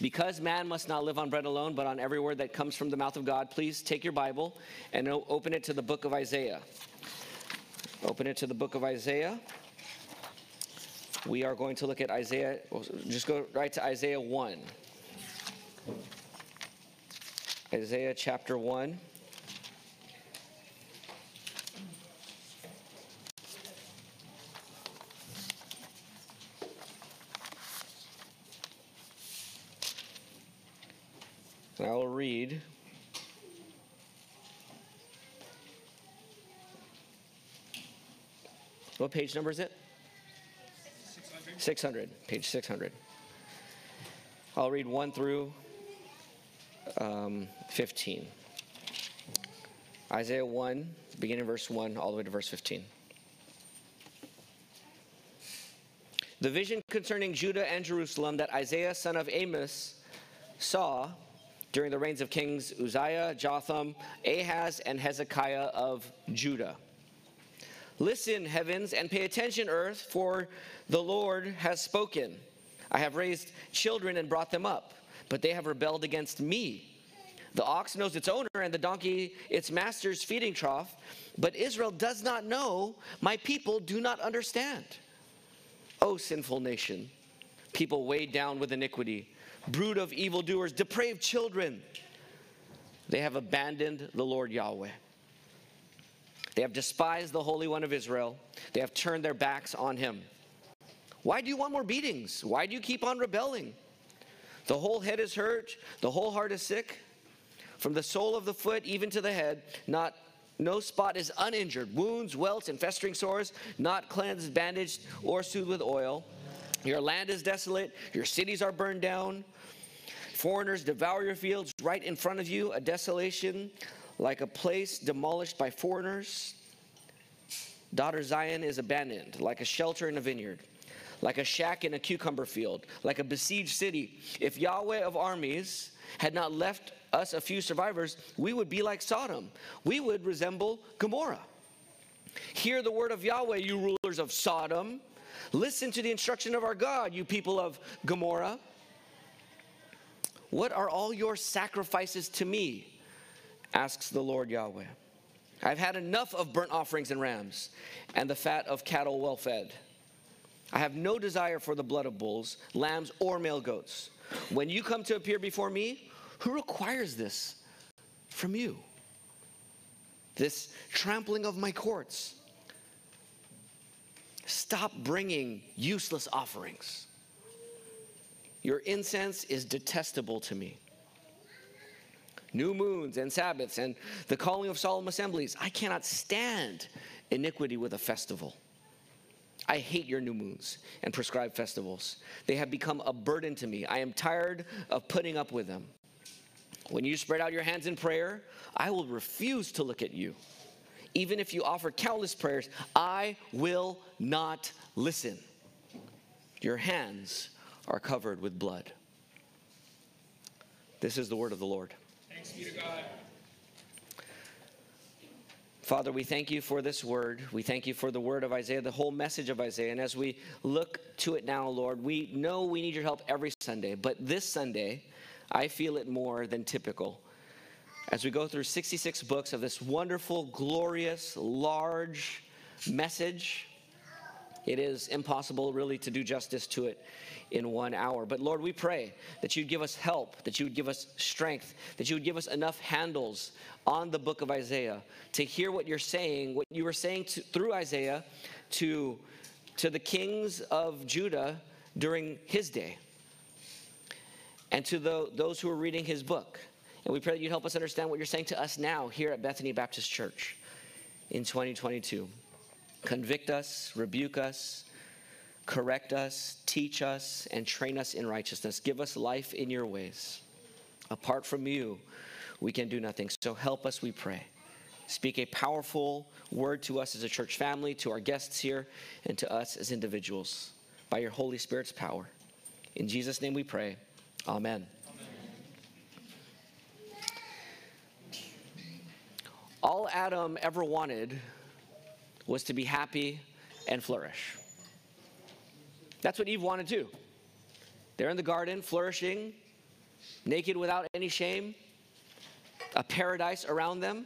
Because man must not live on bread alone, but on every word that comes from the mouth of God, please take your Bible and open it to the book of Isaiah. Open it to the book of Isaiah. We are going to look at Isaiah, oh, just go right to Isaiah 1. Isaiah chapter 1. Read. What page number is it? 600. 600. Page 600. I'll read 1 through um, 15. Isaiah 1, beginning verse 1, all the way to verse 15. The vision concerning Judah and Jerusalem that Isaiah, son of Amos, saw during the reigns of kings Uzziah, Jotham, Ahaz, and Hezekiah of Judah. Listen, heavens, and pay attention, earth, for the Lord has spoken. I have raised children and brought them up, but they have rebelled against me. The ox knows its owner, and the donkey its master's feeding trough, but Israel does not know. My people do not understand. O sinful nation, people weighed down with iniquity brood of evildoers, depraved children. They have abandoned the Lord Yahweh. They have despised the Holy One of Israel. They have turned their backs on him. Why do you want more beatings? Why do you keep on rebelling? The whole head is hurt, the whole heart is sick. From the sole of the foot even to the head, not no spot is uninjured. Wounds, welts, and festering sores, not cleansed, bandaged, or soothed with oil. Your land is desolate, your cities are burned down. Foreigners devour your fields right in front of you, a desolation like a place demolished by foreigners. Daughter Zion is abandoned, like a shelter in a vineyard, like a shack in a cucumber field, like a besieged city. If Yahweh of armies had not left us a few survivors, we would be like Sodom. We would resemble Gomorrah. Hear the word of Yahweh, you rulers of Sodom. Listen to the instruction of our God, you people of Gomorrah. What are all your sacrifices to me? asks the Lord Yahweh. I've had enough of burnt offerings and rams and the fat of cattle well fed. I have no desire for the blood of bulls, lambs, or male goats. When you come to appear before me, who requires this from you? This trampling of my courts. Stop bringing useless offerings. Your incense is detestable to me. New moons and Sabbaths and the calling of solemn assemblies. I cannot stand iniquity with a festival. I hate your new moons and prescribed festivals. They have become a burden to me. I am tired of putting up with them. When you spread out your hands in prayer, I will refuse to look at you. Even if you offer countless prayers, I will not listen. Your hands are covered with blood. This is the word of the Lord. Thanks be to God. Father, we thank you for this word. We thank you for the word of Isaiah, the whole message of Isaiah. And as we look to it now, Lord, we know we need your help every Sunday, but this Sunday, I feel it more than typical. As we go through 66 books of this wonderful, glorious, large message, it is impossible really to do justice to it in one hour. But Lord, we pray that you'd give us help, that you would give us strength, that you would give us enough handles on the book of Isaiah to hear what you're saying, what you were saying to, through Isaiah to, to the kings of Judah during his day and to the, those who are reading his book. And we pray that you'd help us understand what you're saying to us now here at Bethany Baptist Church in 2022. Convict us, rebuke us, correct us, teach us, and train us in righteousness. Give us life in your ways. Apart from you, we can do nothing. So help us, we pray. Speak a powerful word to us as a church family, to our guests here, and to us as individuals by your Holy Spirit's power. In Jesus' name we pray. Amen. All Adam ever wanted was to be happy and flourish. That's what Eve wanted too. They're in the garden, flourishing, naked without any shame, a paradise around them,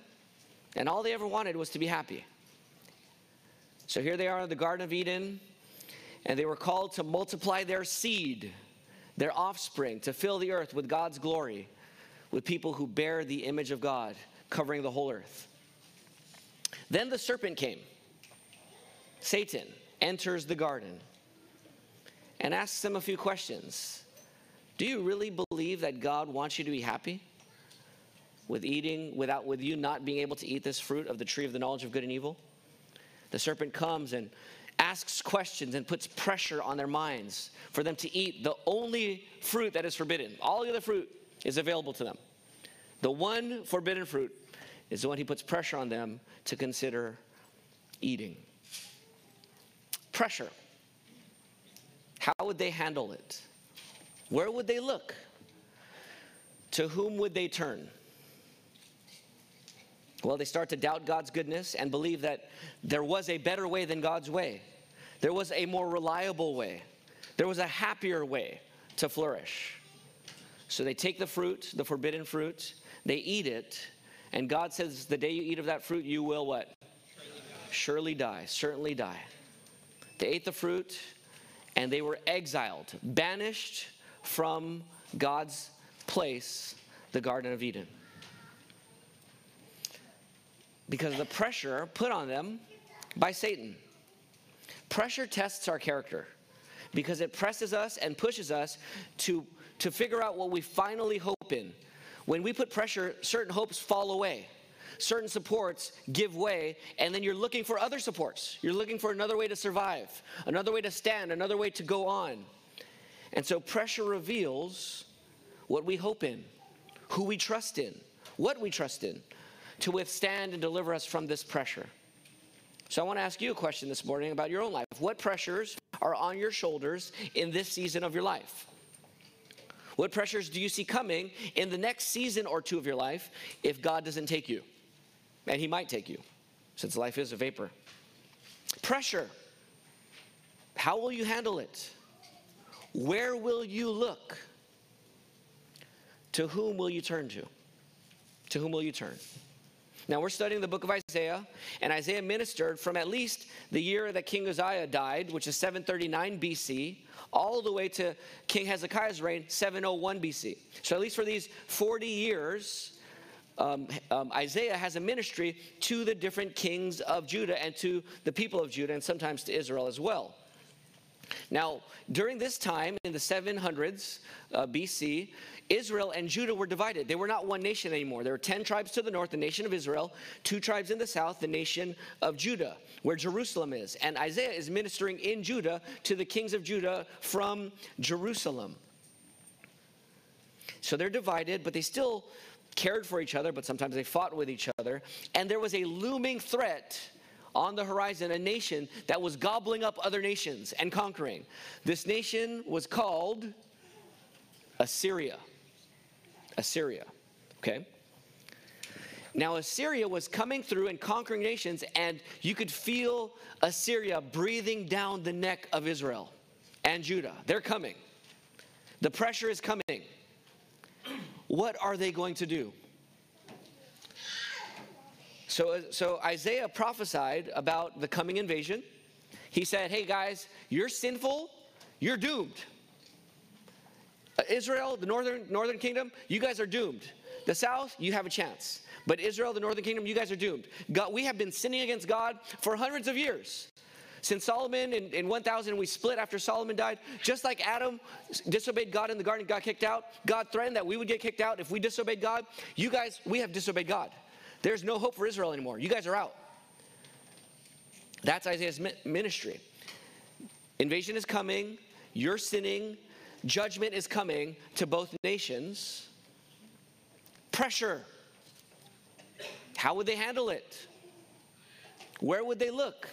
and all they ever wanted was to be happy. So here they are in the Garden of Eden, and they were called to multiply their seed, their offspring, to fill the earth with God's glory, with people who bear the image of God, covering the whole earth. Then the serpent came. Satan enters the garden and asks them a few questions. Do you really believe that God wants you to be happy with eating without with you not being able to eat this fruit of the tree of the knowledge of good and evil? The serpent comes and asks questions and puts pressure on their minds for them to eat the only fruit that is forbidden. All the other fruit is available to them. The one forbidden fruit is the one he puts pressure on them to consider eating. Pressure. How would they handle it? Where would they look? To whom would they turn? Well, they start to doubt God's goodness and believe that there was a better way than God's way. There was a more reliable way. There was a happier way to flourish. So they take the fruit, the forbidden fruit, they eat it, and God says, The day you eat of that fruit, you will what? Surely die, certainly die. They ate the fruit, and they were exiled, banished from God's place, the Garden of Eden. Because of the pressure put on them by Satan. Pressure tests our character because it presses us and pushes us to, to figure out what we finally hope in. When we put pressure, certain hopes fall away certain supports give way, and then you're looking for other supports. You're looking for another way to survive, another way to stand, another way to go on. And so pressure reveals what we hope in, who we trust in, what we trust in to withstand and deliver us from this pressure. So I want to ask you a question this morning about your own life. What pressures are on your shoulders in this season of your life? What pressures do you see coming in the next season or two of your life if God doesn't take you? And he might take you, since life is a vapor. Pressure. How will you handle it? Where will you look? To whom will you turn to? To whom will you turn? Now, we're studying the book of Isaiah, and Isaiah ministered from at least the year that King Uzziah died, which is 739 BC, all the way to King Hezekiah's reign, 701 BC. So, at least for these 40 years, um, um, Isaiah has a ministry to the different kings of Judah and to the people of Judah and sometimes to Israel as well. Now, during this time in the 700s uh, BC, Israel and Judah were divided. They were not one nation anymore. There were 10 tribes to the north, the nation of Israel, two tribes in the south, the nation of Judah, where Jerusalem is. And Isaiah is ministering in Judah to the kings of Judah from Jerusalem. So they're divided, but they still cared for each other, but sometimes they fought with each other. And there was a looming threat on the horizon, a nation that was gobbling up other nations and conquering. This nation was called Assyria. Assyria, okay? Now, Assyria was coming through and conquering nations, and you could feel Assyria breathing down the neck of Israel and Judah. They're coming. The pressure is coming. What are they going to do? So, so Isaiah prophesied about the coming invasion. He said, Hey guys, you're sinful, you're doomed. Uh, Israel, the northern, northern kingdom, you guys are doomed. The south, you have a chance. But Israel, the northern kingdom, you guys are doomed. God, we have been sinning against God for hundreds of years. Since Solomon in, in 1000, we split after Solomon died. Just like Adam disobeyed God in the garden, got kicked out. God threatened that we would get kicked out if we disobeyed God. You guys, we have disobeyed God. There's no hope for Israel anymore. You guys are out. That's Isaiah's ministry. Invasion is coming. You're sinning. Judgment is coming to both nations. Pressure. How would they handle it? Where would they look?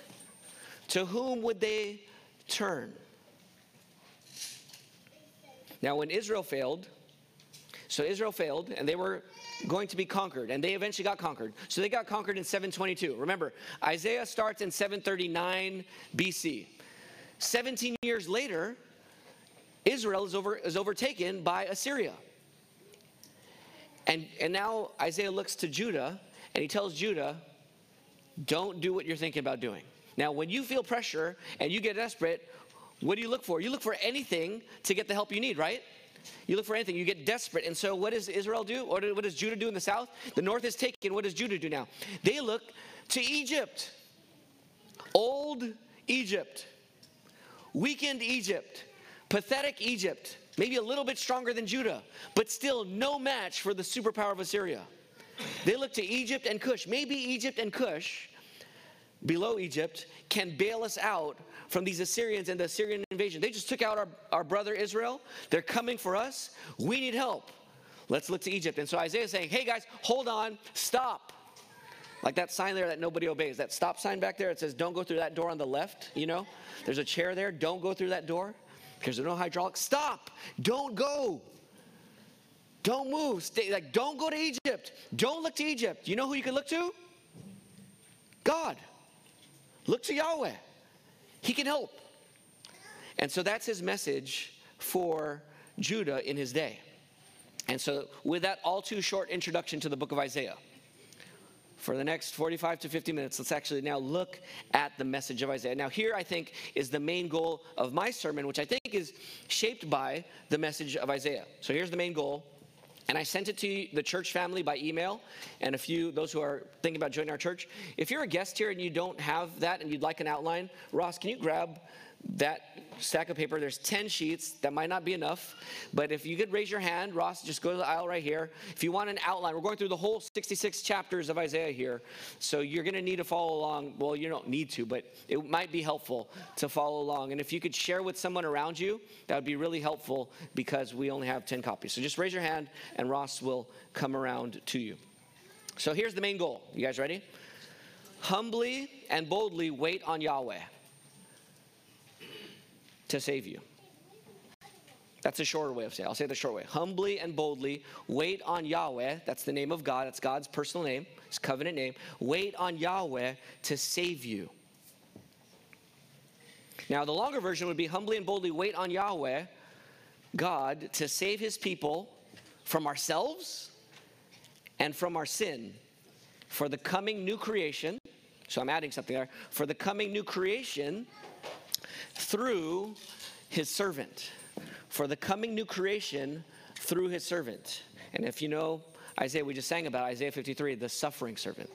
To whom would they turn? Now, when Israel failed, so Israel failed and they were going to be conquered, and they eventually got conquered. So they got conquered in 722. Remember, Isaiah starts in 739 BC. 17 years later, Israel is, over, is overtaken by Assyria. And, and now Isaiah looks to Judah and he tells Judah, don't do what you're thinking about doing. Now, when you feel pressure and you get desperate, what do you look for? You look for anything to get the help you need, right? You look for anything, you get desperate. And so, what does Israel do? Or what does Judah do in the south? The north is taken. What does Judah do now? They look to Egypt. Old Egypt, weakened Egypt, pathetic Egypt, maybe a little bit stronger than Judah, but still no match for the superpower of Assyria. They look to Egypt and Cush. Maybe Egypt and Cush, below Egypt, can bail us out from these Assyrians and the Assyrian invasion. They just took out our, our brother Israel. They're coming for us. We need help. Let's look to Egypt. And so Isaiah is saying, hey guys, hold on, stop. Like that sign there that nobody obeys. That stop sign back there, it says, don't go through that door on the left, you know? There's a chair there, don't go through that door because there's no hydraulics. Stop! Don't go. Don't move. Stay, like, don't go to Egypt. Don't look to Egypt. You know who you can look to? God. Look to Yahweh. He can help. And so that's his message for Judah in his day. And so, with that all too short introduction to the book of Isaiah, for the next 45 to 50 minutes, let's actually now look at the message of Isaiah. Now, here I think is the main goal of my sermon, which I think is shaped by the message of Isaiah. So, here's the main goal and I sent it to the church family by email and a few, those who are thinking about joining our church. If you're a guest here and you don't have that and you'd like an outline, Ross, can you grab that stack of paper, there's 10 sheets. That might not be enough. But if you could raise your hand, Ross, just go to the aisle right here. If you want an outline, we're going through the whole 66 chapters of Isaiah here. So you're going to need to follow along. Well, you don't need to, but it might be helpful to follow along. And if you could share with someone around you, that would be really helpful because we only have 10 copies. So just raise your hand and Ross will come around to you. So here's the main goal. You guys ready? Humbly and boldly wait on Yahweh to save you. That's a shorter way of saying it. I'll say the short way. Humbly and boldly wait on Yahweh. That's the name of God. That's God's personal name, his covenant name. Wait on Yahweh to save you. Now, the longer version would be humbly and boldly wait on Yahweh, God, to save his people from ourselves and from our sin for the coming new creation. So I'm adding something there. For the coming new creation through his servant, for the coming new creation through his servant. And if you know Isaiah, we just sang about Isaiah 53, the suffering servant.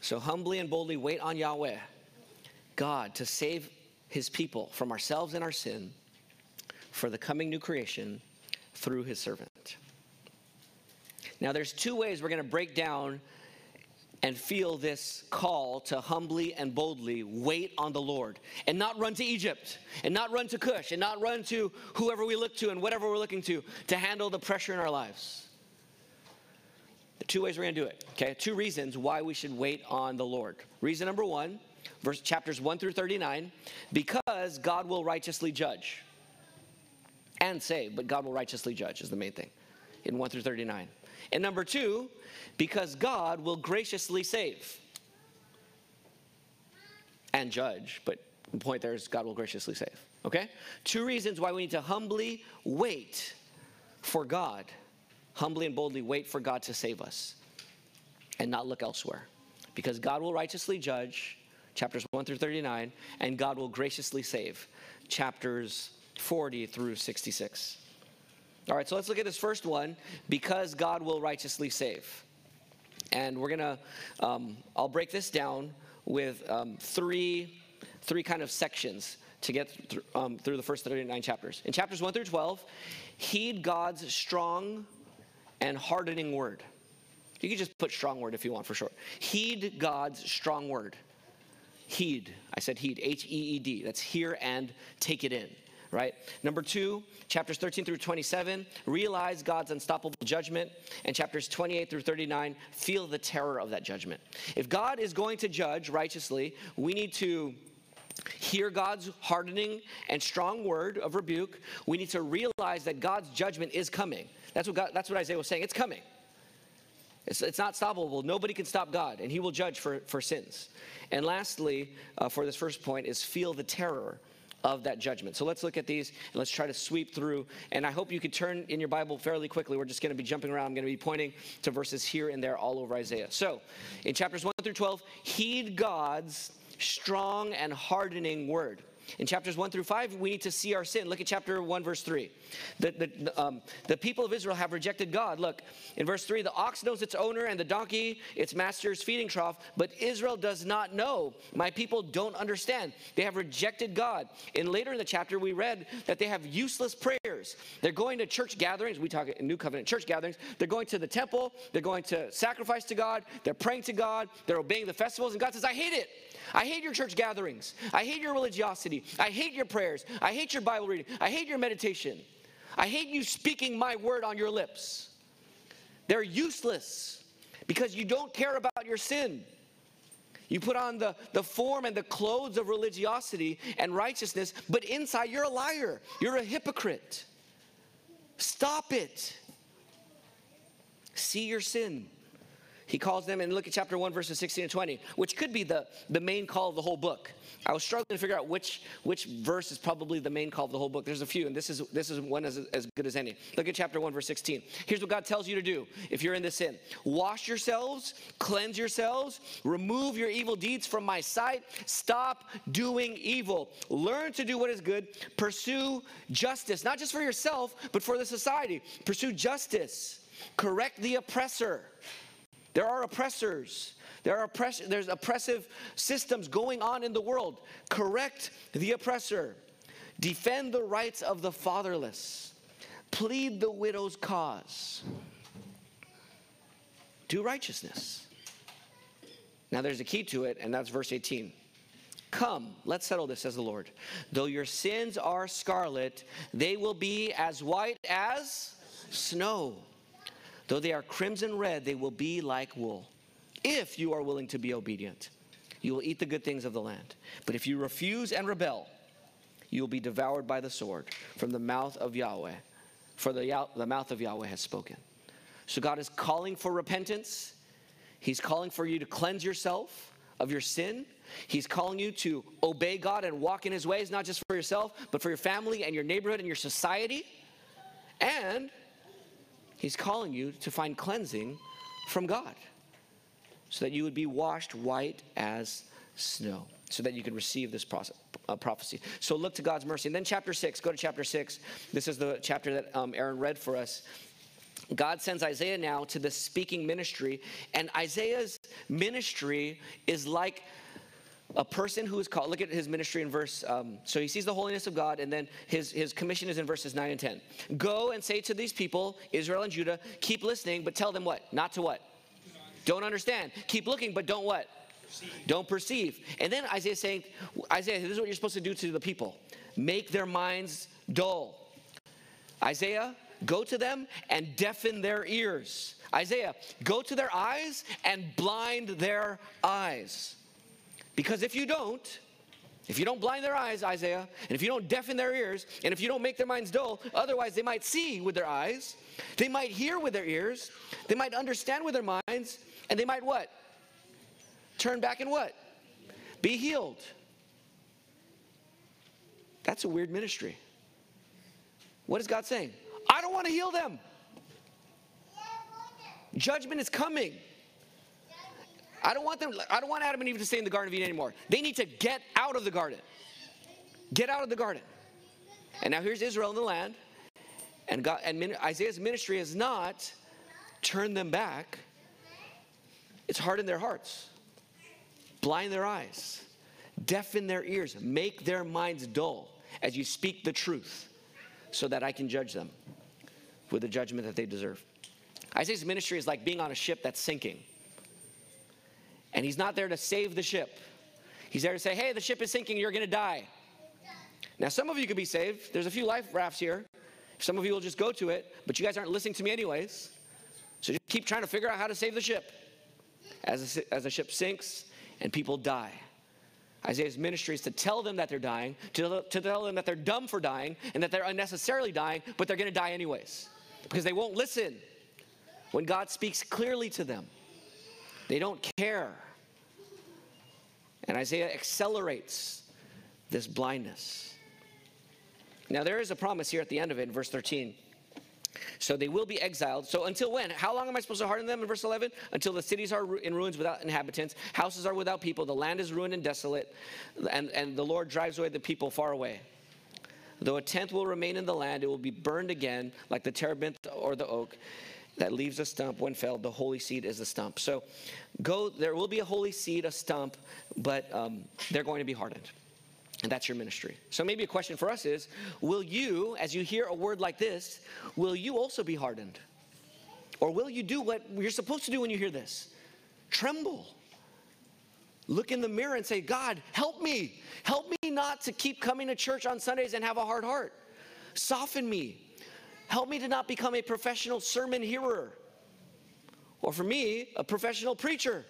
So humbly and boldly wait on Yahweh, God, to save his people from ourselves and our sin for the coming new creation through his servant. Now, there's two ways we're going to break down and feel this call to humbly and boldly wait on the Lord and not run to Egypt and not run to Cush and not run to whoever we look to and whatever we're looking to to handle the pressure in our lives. The two ways we're going to do it, okay? Two reasons why we should wait on the Lord. Reason number one, verse chapters 1 through 39, because God will righteously judge and save, but God will righteously judge is the main thing in 1 through 39. And number two, because God will graciously save and judge. But the point there is God will graciously save. Okay? Two reasons why we need to humbly wait for God. Humbly and boldly wait for God to save us and not look elsewhere. Because God will righteously judge, chapters 1 through 39, and God will graciously save, chapters 40 through 66. All right, so let's look at this first one because God will righteously save. And we're going to, um, I'll break this down with um, three, three kind of sections to get th- um, through the first 39 chapters. In chapters 1 through 12, heed God's strong and hardening word. You can just put strong word if you want for short. Heed God's strong word. Heed. I said heed, H E E D. That's hear and take it in right? Number two, chapters 13 through 27, realize God's unstoppable judgment. And chapters 28 through 39, feel the terror of that judgment. If God is going to judge righteously, we need to hear God's hardening and strong word of rebuke. We need to realize that God's judgment is coming. That's what, God, that's what Isaiah was saying. It's coming. It's, it's not stoppable. Nobody can stop God, and He will judge for, for sins. And lastly, uh, for this first point, is feel the terror of that judgment. So let's look at these and let's try to sweep through. And I hope you could turn in your Bible fairly quickly. We're just going to be jumping around. I'm going to be pointing to verses here and there all over Isaiah. So in chapters 1 through 12, heed God's strong and hardening word. In chapters 1 through 5, we need to see our sin. Look at chapter 1, verse 3. The, the, um, the people of Israel have rejected God. Look, in verse 3, the ox knows its owner and the donkey its master's feeding trough, but Israel does not know. My people don't understand. They have rejected God. And later in the chapter, we read that they have useless prayers. They're going to church gatherings. We talk in New Covenant church gatherings. They're going to the temple. They're going to sacrifice to God. They're praying to God. They're obeying the festivals. And God says, I hate it. I hate your church gatherings. I hate your religiosity. I hate your prayers. I hate your Bible reading. I hate your meditation. I hate you speaking my word on your lips. They're useless because you don't care about your sin. You put on the, the form and the clothes of religiosity and righteousness, but inside you're a liar. You're a hypocrite. Stop it. See your sin. He calls them, and look at chapter 1, verses 16 and 20, which could be the, the main call of the whole book. I was struggling to figure out which, which verse is probably the main call of the whole book. There's a few, and this is, this is one as, as good as any. Look at chapter 1, verse 16. Here's what God tells you to do if you're in this sin Wash yourselves, cleanse yourselves, remove your evil deeds from my sight, stop doing evil, learn to do what is good, pursue justice, not just for yourself, but for the society. Pursue justice, correct the oppressor. There are oppressors. There are there's oppressive systems going on in the world. Correct the oppressor. Defend the rights of the fatherless. Plead the widow's cause. Do righteousness. Now there's a key to it, and that's verse 18. Come, let's settle this, says the Lord. Though your sins are scarlet, they will be as white as snow. Though they are crimson red, they will be like wool. If you are willing to be obedient, you will eat the good things of the land. But if you refuse and rebel, you will be devoured by the sword from the mouth of Yahweh, for the, the mouth of Yahweh has spoken. So God is calling for repentance. He's calling for you to cleanse yourself of your sin. He's calling you to obey God and walk in His ways, not just for yourself, but for your family and your neighborhood and your society. And He's calling you to find cleansing from God so that you would be washed white as snow, so that you can receive this process, uh, prophecy. So look to God's mercy. And then, chapter 6, go to chapter 6. This is the chapter that um, Aaron read for us. God sends Isaiah now to the speaking ministry, and Isaiah's ministry is like a person who is called look at his ministry in verse um, so he sees the holiness of god and then his, his commission is in verses 9 and 10 go and say to these people israel and judah keep listening but tell them what? Not to what? Don't understand. Keep looking but don't what? Perceive. don't perceive. And then isaiah is saying isaiah this is what you're supposed to do to the people. Make their minds dull. Isaiah go to them and deafen their ears. Isaiah go to their eyes and blind their eyes because if you don't, if you don't blind their eyes, Isaiah, and if you don't deafen their ears, and if you don't make their minds dull, otherwise they might see with their eyes, they might hear with their ears, they might understand with their minds, and they might what? Turn back and what? Be healed. That's a weird ministry. What is God saying? I don't want to heal them. Judgment is coming. I don't want them, I don't want Adam and Eve to stay in the Garden of Eden anymore. They need to get out of the garden. Get out of the garden. And now here's Israel in the land. And, God, and Isaiah's ministry has not turned them back, it's hardened their hearts, blind their eyes, deafen their ears, make their minds dull as you speak the truth so that I can judge them with the judgment that they deserve. Isaiah's ministry is like being on a ship that's sinking. And he's not there to save the ship. He's there to say, hey, the ship is sinking, you're going to die. Now, some of you could be saved. There's a few life rafts here. Some of you will just go to it, but you guys aren't listening to me anyways. So just keep trying to figure out how to save the ship as the, as the ship sinks and people die. Isaiah's ministry is to tell them that they're dying, to, to tell them that they're dumb for dying, and that they're unnecessarily dying, but they're going to die anyways because they won't listen when God speaks clearly to them. They don't care. And Isaiah accelerates this blindness Now, there is a promise here at the end of it in verse 13. So they will be exiled. So until when? How long am I supposed to harden them in verse 11? Until the cities are in ruins without inhabitants, houses are without people, the land is ruined and desolate, and, and the Lord drives away the people far away. Though a tenth will remain in the land, it will be burned again like the terebinth or the oak that leaves a stump when felled. The holy seed is the stump. So go, there will be a holy seed, a stump, but um, they're going to be hardened. And that's your ministry. So maybe a question for us is Will you, as you hear a word like this, will you also be hardened? Or will you do what you're supposed to do when you hear this? Tremble. Look in the mirror and say, God, help me. Help me not to keep coming to church on Sundays and have a hard heart. Soften me. Help me to not become a professional sermon hearer. Or for me, a professional preacher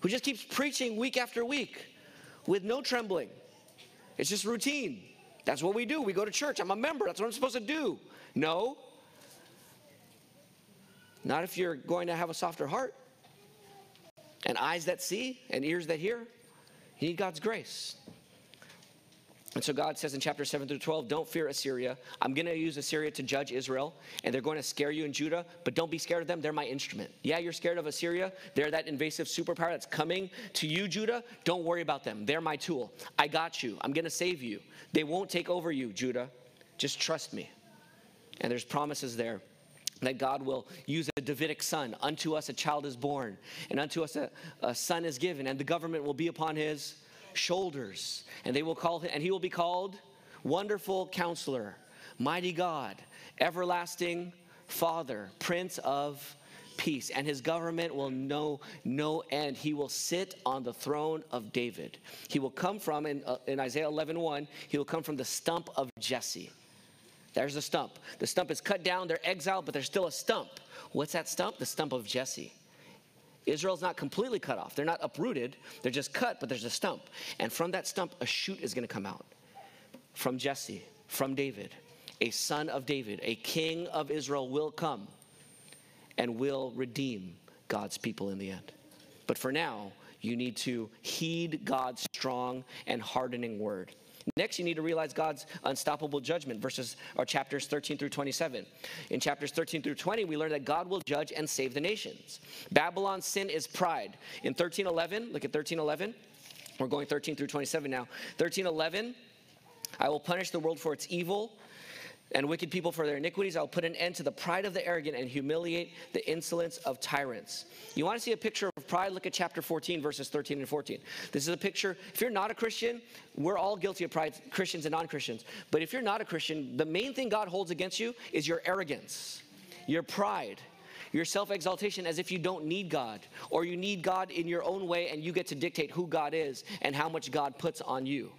who just keeps preaching week after week with no trembling. It's just routine. That's what we do. We go to church. I'm a member. That's what I'm supposed to do. No. Not if you're going to have a softer heart and eyes that see and ears that hear. You need God's grace. And so God says in chapter 7 through 12, don't fear Assyria. I'm going to use Assyria to judge Israel, and they're going to scare you in Judah, but don't be scared of them. They're my instrument. Yeah, you're scared of Assyria. They're that invasive superpower that's coming to you, Judah. Don't worry about them. They're my tool. I got you. I'm going to save you. They won't take over you, Judah. Just trust me. And there's promises there that God will use a Davidic son. Unto us a child is born, and unto us a, a son is given, and the government will be upon his shoulders. And they will call him, and he will be called Wonderful Counselor, Mighty God, Everlasting Father, Prince of Peace. And his government will know no end. He will sit on the throne of David. He will come from, in, uh, in Isaiah 11 1, he will come from the stump of Jesse. There's a stump. The stump is cut down, they're exiled, but there's still a stump. What's that stump? The stump of Jesse. Israel's not completely cut off. They're not uprooted. They're just cut, but there's a stump. And from that stump, a shoot is going to come out. From Jesse, from David, a son of David, a king of Israel will come and will redeem God's people in the end. But for now, you need to heed God's strong and hardening word. Next, you need to realize God's unstoppable judgment, verses or chapters 13 through 27. In chapters 13 through 20, we learn that God will judge and save the nations. Babylon's sin is pride. In 1311, look at 1311. We're going 13 through 27 now. 1311, I will punish the world for its evil and wicked people for their iniquities. I'll put an end to the pride of the arrogant and humiliate the insolence of tyrants. You want to see a picture of pride? Look at chapter 14, verses 13 and 14. This is a picture. If you're not a Christian, we're all guilty of pride, Christians and non Christians. But if you're not a Christian, the main thing God holds against you is your arrogance, your pride. Your self exaltation as if you don't need God, or you need God in your own way and you get to dictate who God is and how much God puts on you.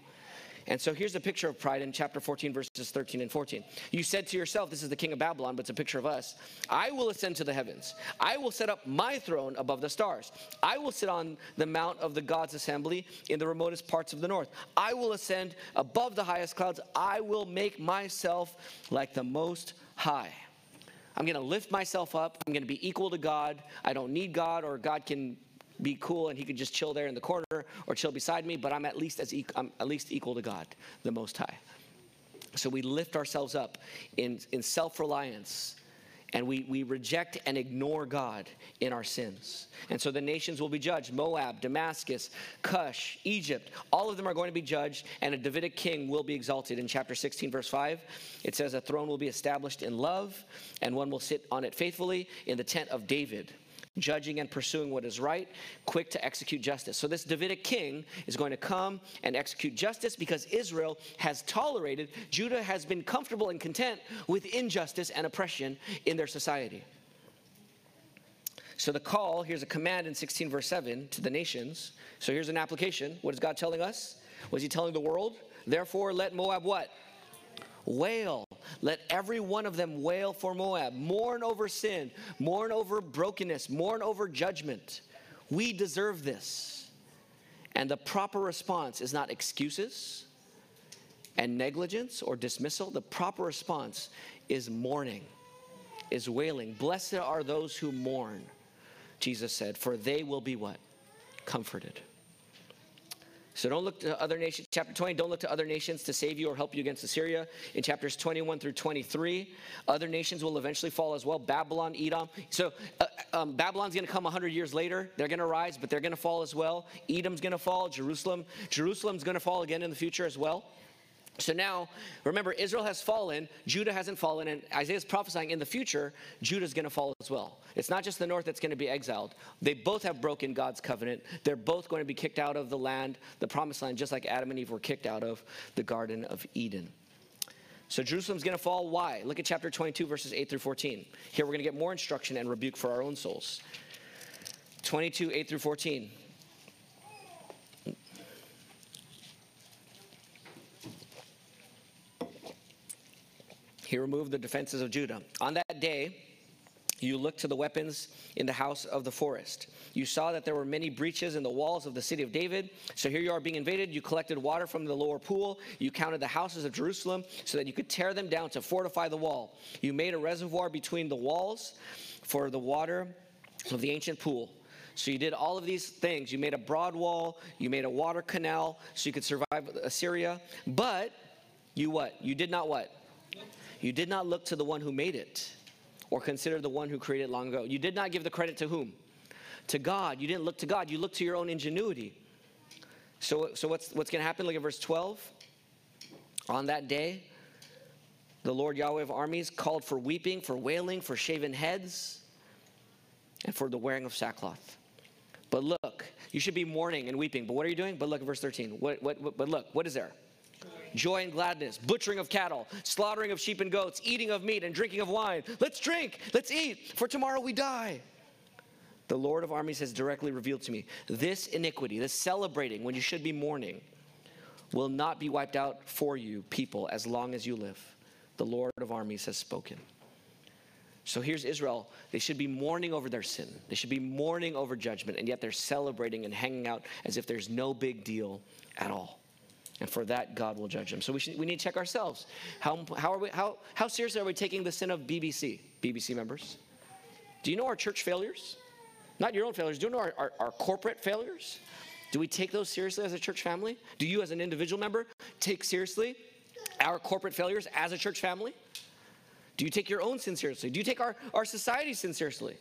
And so here's a picture of pride in chapter 14, verses 13 and 14. You said to yourself, This is the king of Babylon, but it's a picture of us. I will ascend to the heavens. I will set up my throne above the stars. I will sit on the mount of the God's assembly in the remotest parts of the north. I will ascend above the highest clouds. I will make myself like the most high. I'm going to lift myself up. I'm going to be equal to God. I don't need God, or God can be cool and he could just chill there in the corner or chill beside me, but I'm at least as I'm at least equal to God, the Most High. So we lift ourselves up in, in self reliance and we, we reject and ignore God in our sins. And so the nations will be judged Moab, Damascus, Cush, Egypt, all of them are going to be judged, and a Davidic king will be exalted. In chapter 16, verse 5, it says, A throne will be established in love, and one will sit on it faithfully in the tent of David judging and pursuing what is right, quick to execute justice. So, this Davidic king is going to come and execute justice because Israel has tolerated, Judah has been comfortable and content with injustice and oppression in their society. So, the call here's a command in 16, verse 7 to the nations. So, here's an application. What is God telling us? Was he telling the world? Therefore, let Moab what? Wail. Let every one of them wail for Moab. Mourn over sin. Mourn over brokenness. Mourn over judgment. We deserve this. And the proper response is not excuses and negligence or dismissal. The proper response is mourning, is wailing. Blessed are those who mourn, Jesus said, for they will be what? Comforted. So don't look to other nations. Chapter 20, don't look to other nations to save you or help you against Assyria. In chapters 21 through 23, other nations will eventually fall as well Babylon, Edom. So uh, um, Babylon's going to come 100 years later. They're going to rise, but they're going to fall as well. Edom's going to fall. Jerusalem. Jerusalem's going to fall again in the future as well. So now, remember, Israel has fallen, Judah hasn't fallen, and Isaiah's prophesying in the future, Judah's going to fall as well. It's not just the north that's going to be exiled. They both have broken God's covenant. They're both going to be kicked out of the land, the promised land, just like Adam and Eve were kicked out of the Garden of Eden. So Jerusalem's going to fall. Why? Look at chapter 22, verses 8 through 14. Here we're going to get more instruction and rebuke for our own souls. 22, 8 through 14. He removed the defenses of Judah. On that day, you looked to the weapons in the house of the forest. You saw that there were many breaches in the walls of the city of David. So here you are being invaded. You collected water from the lower pool. You counted the houses of Jerusalem so that you could tear them down to fortify the wall. You made a reservoir between the walls for the water of the ancient pool. So you did all of these things. You made a broad wall, you made a water canal so you could survive Assyria. But you what? You did not what? You did not look to the one who made it or consider the one who created long ago. You did not give the credit to whom? To God. You didn't look to God. You looked to your own ingenuity. So, so what's, what's going to happen? Look at verse 12. On that day, the Lord Yahweh of armies called for weeping, for wailing, for shaven heads, and for the wearing of sackcloth. But look, you should be mourning and weeping. But what are you doing? But look at verse 13. What, what, what, but look, what is there? Joy and gladness, butchering of cattle, slaughtering of sheep and goats, eating of meat and drinking of wine. Let's drink, let's eat, for tomorrow we die. The Lord of armies has directly revealed to me this iniquity, this celebrating when you should be mourning, will not be wiped out for you, people, as long as you live. The Lord of armies has spoken. So here's Israel. They should be mourning over their sin. They should be mourning over judgment, and yet they're celebrating and hanging out as if there's no big deal at all and for that God will judge them. So we, should, we need to check ourselves. How, how, are we, how, how seriously are we taking the sin of BBC, BBC members? Do you know our church failures? Not your own failures. Do you know our, our, our corporate failures? Do we take those seriously as a church family? Do you, as an individual member, take seriously our corporate failures as a church family? Do you take your own sin seriously? Do you take our, our society's sin seriously?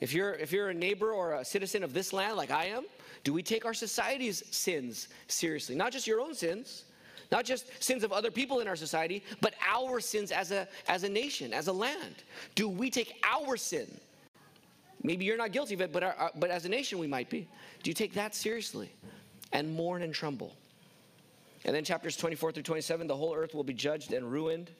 If you're, if you're a neighbor or a citizen of this land like I am, do we take our society's sins seriously? Not just your own sins, not just sins of other people in our society, but our sins as a, as a nation, as a land. Do we take our sin? Maybe you're not guilty of it, but, our, uh, but as a nation we might be. Do you take that seriously and mourn and tremble? And then chapters 24 through 27 the whole earth will be judged and ruined.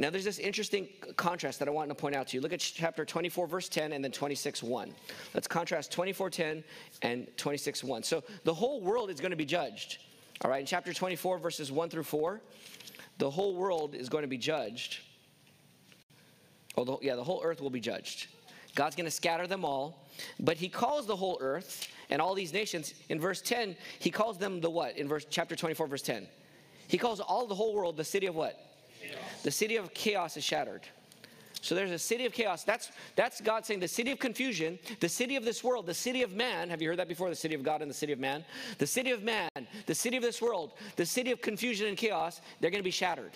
Now, there's this interesting contrast that I want to point out to you. Look at chapter 24, verse 10, and then 26, 1. Let's contrast 24, 10 and 26, 1. So the whole world is going to be judged. All right, in chapter 24, verses 1 through 4, the whole world is going to be judged. Oh, yeah, the whole earth will be judged. God's going to scatter them all, but he calls the whole earth and all these nations in verse 10, he calls them the what? In verse chapter 24 verse 10. He calls all the whole world the city of what? The city of chaos is shattered. So there's a city of chaos. That's, that's God saying the city of confusion, the city of this world, the city of man. Have you heard that before? The city of God and the city of man. The city of man, the city of this world, the city of confusion and chaos, they're going to be shattered.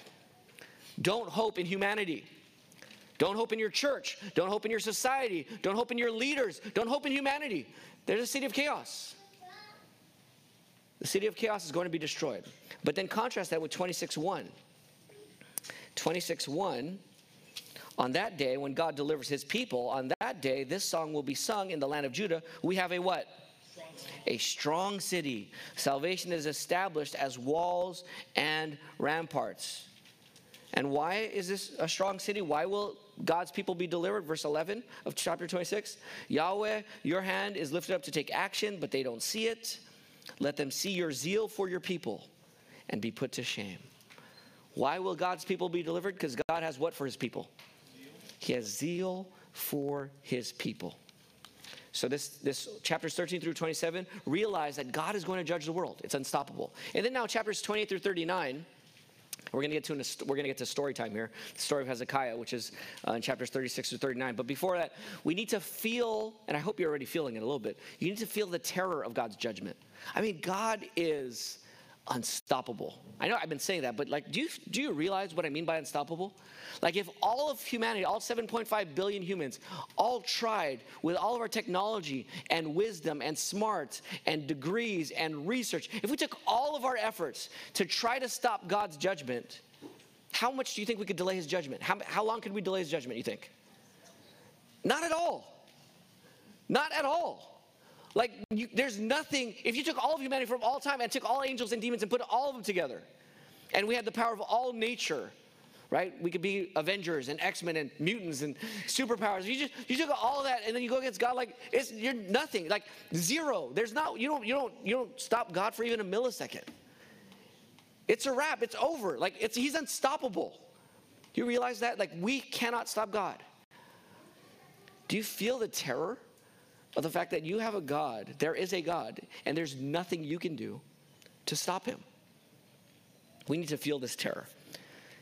Don't hope in humanity. Don't hope in your church. Don't hope in your society. Don't hope in your leaders. Don't hope in humanity. There's a city of chaos. The city of chaos is going to be destroyed. But then contrast that with 26 1. 26 1 on that day when god delivers his people on that day this song will be sung in the land of judah. We have a what? A strong city. Salvation is established as walls and ramparts. And why is this a strong city? Why will god's people be delivered? Verse 11 of chapter 26 yahweh your hand is lifted up to take action but they don't see it. Let them see your zeal for your people and be put to shame why will God's people be delivered? Because God has what for his people? He has zeal for his people. So this, this chapters 13 through 27 realize that God is going to judge the world. It's unstoppable. And then now chapters 28 through 39, We're going to get to a, we're going to get to story time here, the story of Hezekiah, which is uh, in chapters 36 to 39. But before that, we need to feel, and I hope you're already feeling it a little bit. You need to feel the terror of God's judgment. I mean, God is unstoppable. I know I've been saying that, but like, do you do you realize what I mean by unstoppable? Like, if all of humanity, all 7.5 billion humans, all tried with all of our technology and wisdom and smarts and degrees and research, if we took all of our efforts to try to stop God's judgment, how much do you think we could delay His judgment? How, how long could we delay His judgment? You think? Not at all. Not at all. Like, you, there's nothing, if you took all of humanity from all time and took all angels and demons and put all of them together, and we had the power of all nature, right? We could be Avengers and X-Men and mutants and superpowers. You just you took all that and then you go against God like it's you're nothing, like zero. There's not you don't you don't you don't stop God for even a millisecond. It's a wrap. It's over. Like it's he's unstoppable. Do you realize that? Like we cannot stop God. Do you feel the terror? Of the fact that you have a God, there is a God, and there's nothing you can do to stop him. We need to feel this terror.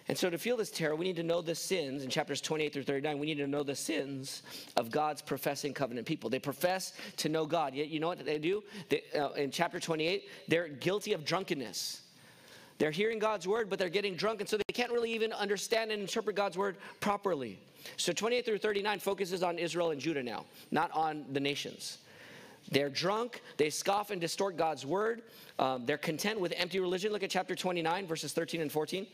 And so, to feel this terror, we need to know the sins in chapters 28 through 39. We need to know the sins of God's professing covenant people. They profess to know God, yet you know what they do? They, uh, in chapter 28, they're guilty of drunkenness. They're hearing God's word, but they're getting drunk, and so they can't really even understand and interpret God's word properly. So 28 through 39 focuses on Israel and Judah now, not on the nations. They're drunk, they scoff and distort God's word. Um, they're content with empty religion. Look at chapter 29, verses 13 and 14.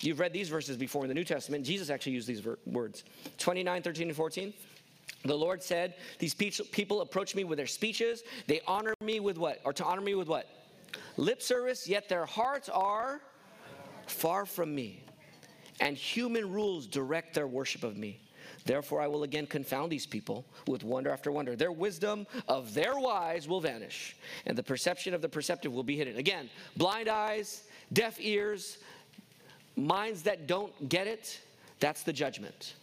You've read these verses before in the New Testament. Jesus actually used these ver- words 29, 13, and 14. The Lord said, These people approach me with their speeches. They honor me with what? Or to honor me with what? Lip service, yet their hearts are far from me and human rules direct their worship of me. Therefore, I will again confound these people with wonder after wonder. Their wisdom of their wise will vanish, and the perception of the perceptive will be hidden. Again, blind eyes, deaf ears, minds that don't get it, that's the judgment.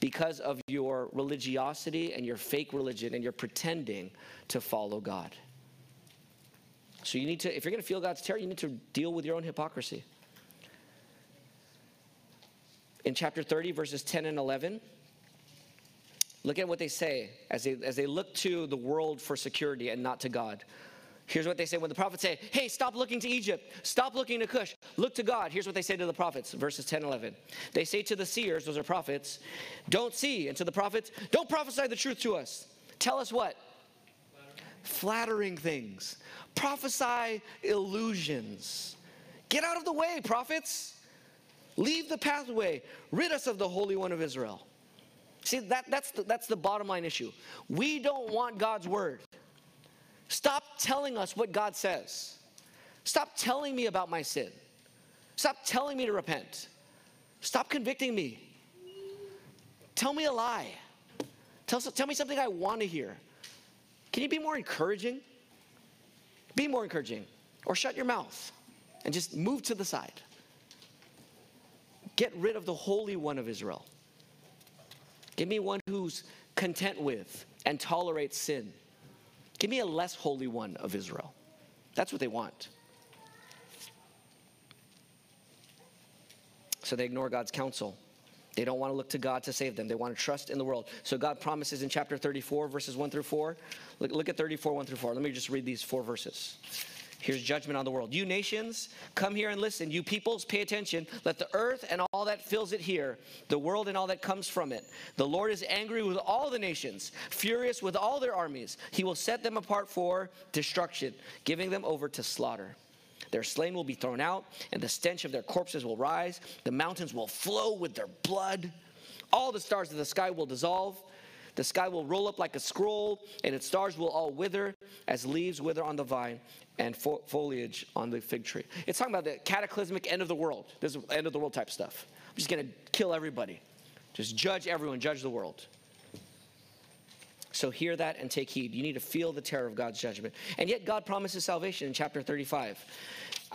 Because of your religiosity and your fake religion, and you're pretending to follow God. So, you need to, if you're going to feel God's terror, you need to deal with your own hypocrisy in chapter 30, verses 10 and 11. Look at what they say as they, as they look to the world for security and not to God. Here's what they say when the prophets say, Hey, stop looking to Egypt, stop looking to Cush, look to God. Here's what they say to the prophets, verses 10 11. They say to the seers, those are prophets, Don't see. And to the prophets, Don't prophesy the truth to us. Tell us what? Flattering, things. Prophesy illusions. Get out of the way, prophets. Leave the pathway. Rid us of the Holy One of Israel. See, that, that's, the, that's the bottom line issue. We don't want God's word. Stop telling us what God says. Stop telling me about my sin. Stop telling me to repent. Stop convicting me. Tell me a lie. Tell, tell me something I want to hear. Can you be more encouraging? Be more encouraging. Or shut your mouth and just move to the side. Get rid of the Holy One of Israel. Give me one who's content with and tolerates sin. Give me a less holy one of Israel. That's what they want. So they ignore God's counsel. They don't want to look to God to save them. They want to trust in the world. So God promises in chapter 34, verses 1 through 4. Look, look at 34, 1 through 4. Let me just read these four verses. Here's judgment on the world. You nations, come here and listen. You peoples, pay attention. Let the earth and all that fills it hear, the world and all that comes from it. The Lord is angry with all the nations, furious with all their armies. He will set them apart for destruction, giving them over to slaughter. Their slain will be thrown out, and the stench of their corpses will rise. The mountains will flow with their blood. All the stars of the sky will dissolve. The sky will roll up like a scroll, and its stars will all wither as leaves wither on the vine and fo- foliage on the fig tree. It's talking about the cataclysmic end of the world. This is end of the world type stuff. I'm just going to kill everybody. Just judge everyone, judge the world. So hear that and take heed. You need to feel the terror of God's judgment. And yet God promises salvation in chapter 35.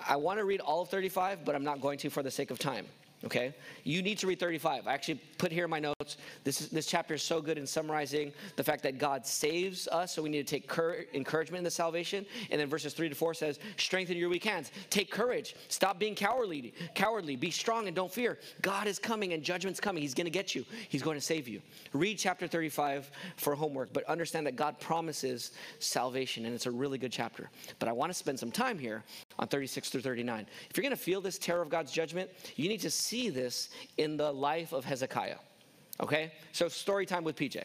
I want to read all of 35, but I'm not going to for the sake of time. Okay? You need to read 35 i actually put here in my notes this, is, this chapter is so good in summarizing the fact that god saves us so we need to take cur- encouragement in the salvation. And then verses 3 to 4 says strengthen your weak hands. Take courage. Stop being cowardly cowardly. Be strong and don't fear. God is coming and judgment's coming. He's going to get you. He's going to save you. Read chapter 35 for homework but understand that god promises salvation and it's a really good chapter. But i want to spend some time here on 36 through 39 if you're going to feel this terror of god's judgment you need to see this in the life of Hezekiah. Okay? So, story time with PJ.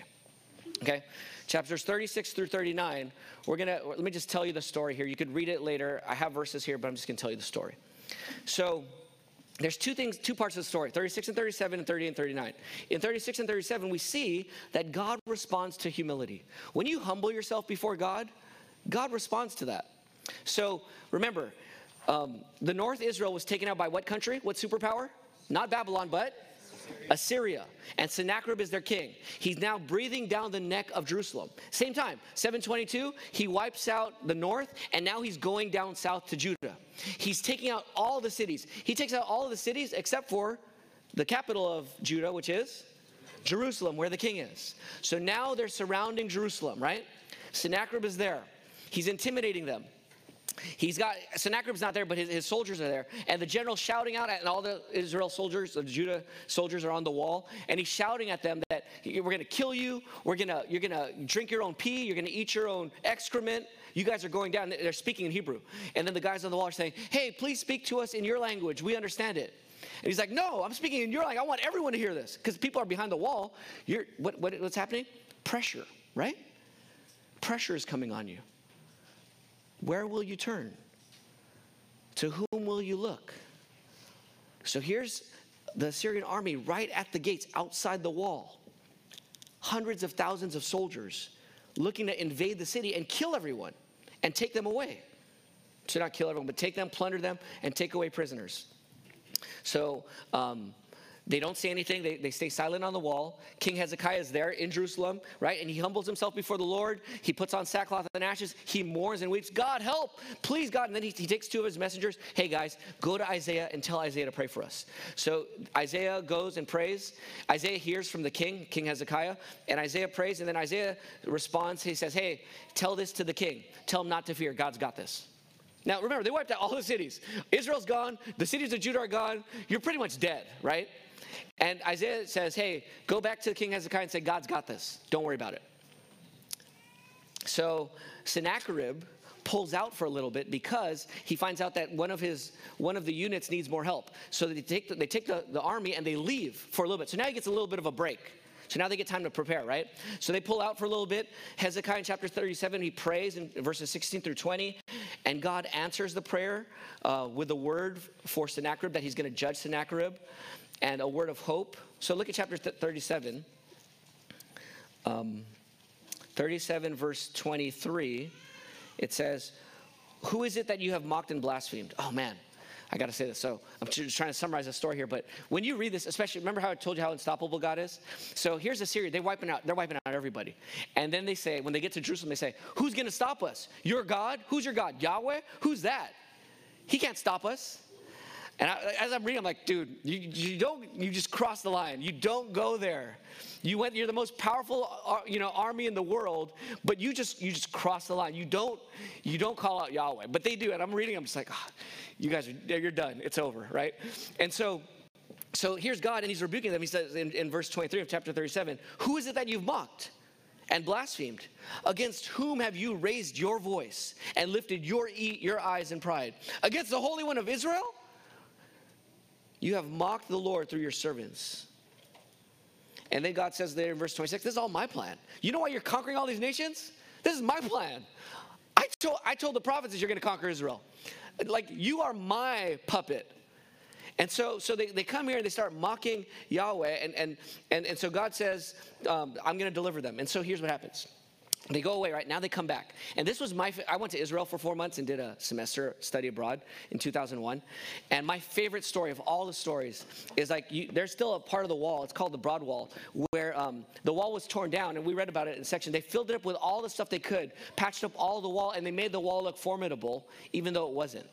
Okay? Chapters 36 through 39, we're going to, let me just tell you the story here. You could read it later. I have verses here, but I'm just going to tell you the story. So, there's two things, two parts of the story 36 and 37 and 30 and 39. In 36 and 37, we see that God responds to humility. When you humble yourself before God, God responds to that. So remember, um, the North Israel was taken out by what country? What superpower? Not Babylon, but Assyria. And Sennacherib is their king. He's now breathing down the neck of Jerusalem. Same time, 722, he wipes out the north, and now he's going down south to Judah. He's taking out all the cities. He takes out all of the cities except for the capital of Judah, which is Jerusalem, where the king is. So now they're surrounding Jerusalem, right? Sennacherib is there. He's intimidating them. He's got Sennacherib's not there, but his, his soldiers are there, and the general shouting out, and all the Israel soldiers, the Judah soldiers are on the wall, and he's shouting at them that we're to kill you. We're gonna you're gonna drink your own pee. You're gonna eat your own excrement. You guys are going down. They're speaking in Hebrew, and then the guys on the wall are saying, "Hey, please speak to us in your language. We understand it." And he's like, "No, I'm speaking in your language. I want everyone to hear this because people are behind the wall. You're what, what what's happening? Pressure, right? Pressure is coming on you." Where will you turn? To whom will you look? So here's the Syrian army right at the gates outside the wall. Hundreds of thousands of soldiers looking to invade the city and kill everyone and take them away. So, not kill everyone, but take them, plunder them, and take away prisoners. So, um, they don't say anything. They, they stay silent on the wall. King Hezekiah is there in Jerusalem, right? And he humbles himself before the Lord. He puts on sackcloth and ashes. He mourns and weeps, God, help, please, God. And then he, he takes two of his messengers. Hey, guys, go to Isaiah and tell Isaiah to pray for us. So Isaiah goes and prays. Isaiah hears from the king, King Hezekiah, and Isaiah prays. And then Isaiah responds. He says, Hey, tell this to the king. Tell him not to fear. God's got this. Now, remember, they wiped out all the cities. Israel's gone. The cities of Judah are gone. You're pretty much dead, right? And Isaiah says, hey, go back to King Hezekiah and say, God's got this. Don't worry about it. So Sennacherib pulls out for a little bit because he finds out that one of his one of the units needs more help. So they take the, they take the, the army and they leave for a little bit. So now he gets a little bit of a break. So now they get time to prepare, right? So they pull out for a little bit. Hezekiah in chapter 37, he prays in verses 16 through 20, and God answers the prayer uh, with a word for Sennacherib that he's going to judge Sennacherib and a word of hope. So look at chapter 37. Um, 37, verse 23. It says, Who is it that you have mocked and blasphemed? Oh, man. I got to say this. So I'm just trying to summarize the story here. But when you read this, especially remember how I told you how unstoppable God is. So here's the Assyria. They're wiping out. They're wiping out everybody. And then they say, when they get to Jerusalem, they say, "Who's going to stop us? Your God? Who's your God? Yahweh? Who's that? He can't stop us." And I, as I'm reading, I'm like, dude, you, you don't, you just cross the line. You don't go there. You went, you're the most powerful, uh, you know, army in the world, but you just, you just cross the line. You don't, you don't call out Yahweh, but they do. And I'm reading, I'm just like, oh, you guys are, you're done. It's over, right? And so, so here's God, and He's rebuking them. He says in, in verse 23 of chapter 37, "Who is it that you've mocked?" and blasphemed? Against whom have you raised your voice and lifted your, e- your eyes in pride? Against the Holy One of Israel? You have mocked the Lord through your servants. And then God says there in verse 26, This is all my plan. You know why you're conquering all these nations? This is my plan. I told, I told the prophets you're going to conquer Israel. Like, you are my puppet. And so, so they, they come here and they start mocking Yahweh. And, and, and, and so God says, um, I'm going to deliver them. And so here's what happens they go away right? Now they come back. And this was my i went to israel for four months and did a semester study abroad in 2001 and my favorite story of all the stories is like you, there's still a part of the wall it's called the broad wall where um, the wall was torn down and we read about it in section. They filled it up with all the stuff they could patched up all the wall and they made the wall look formidable even though it wasn't.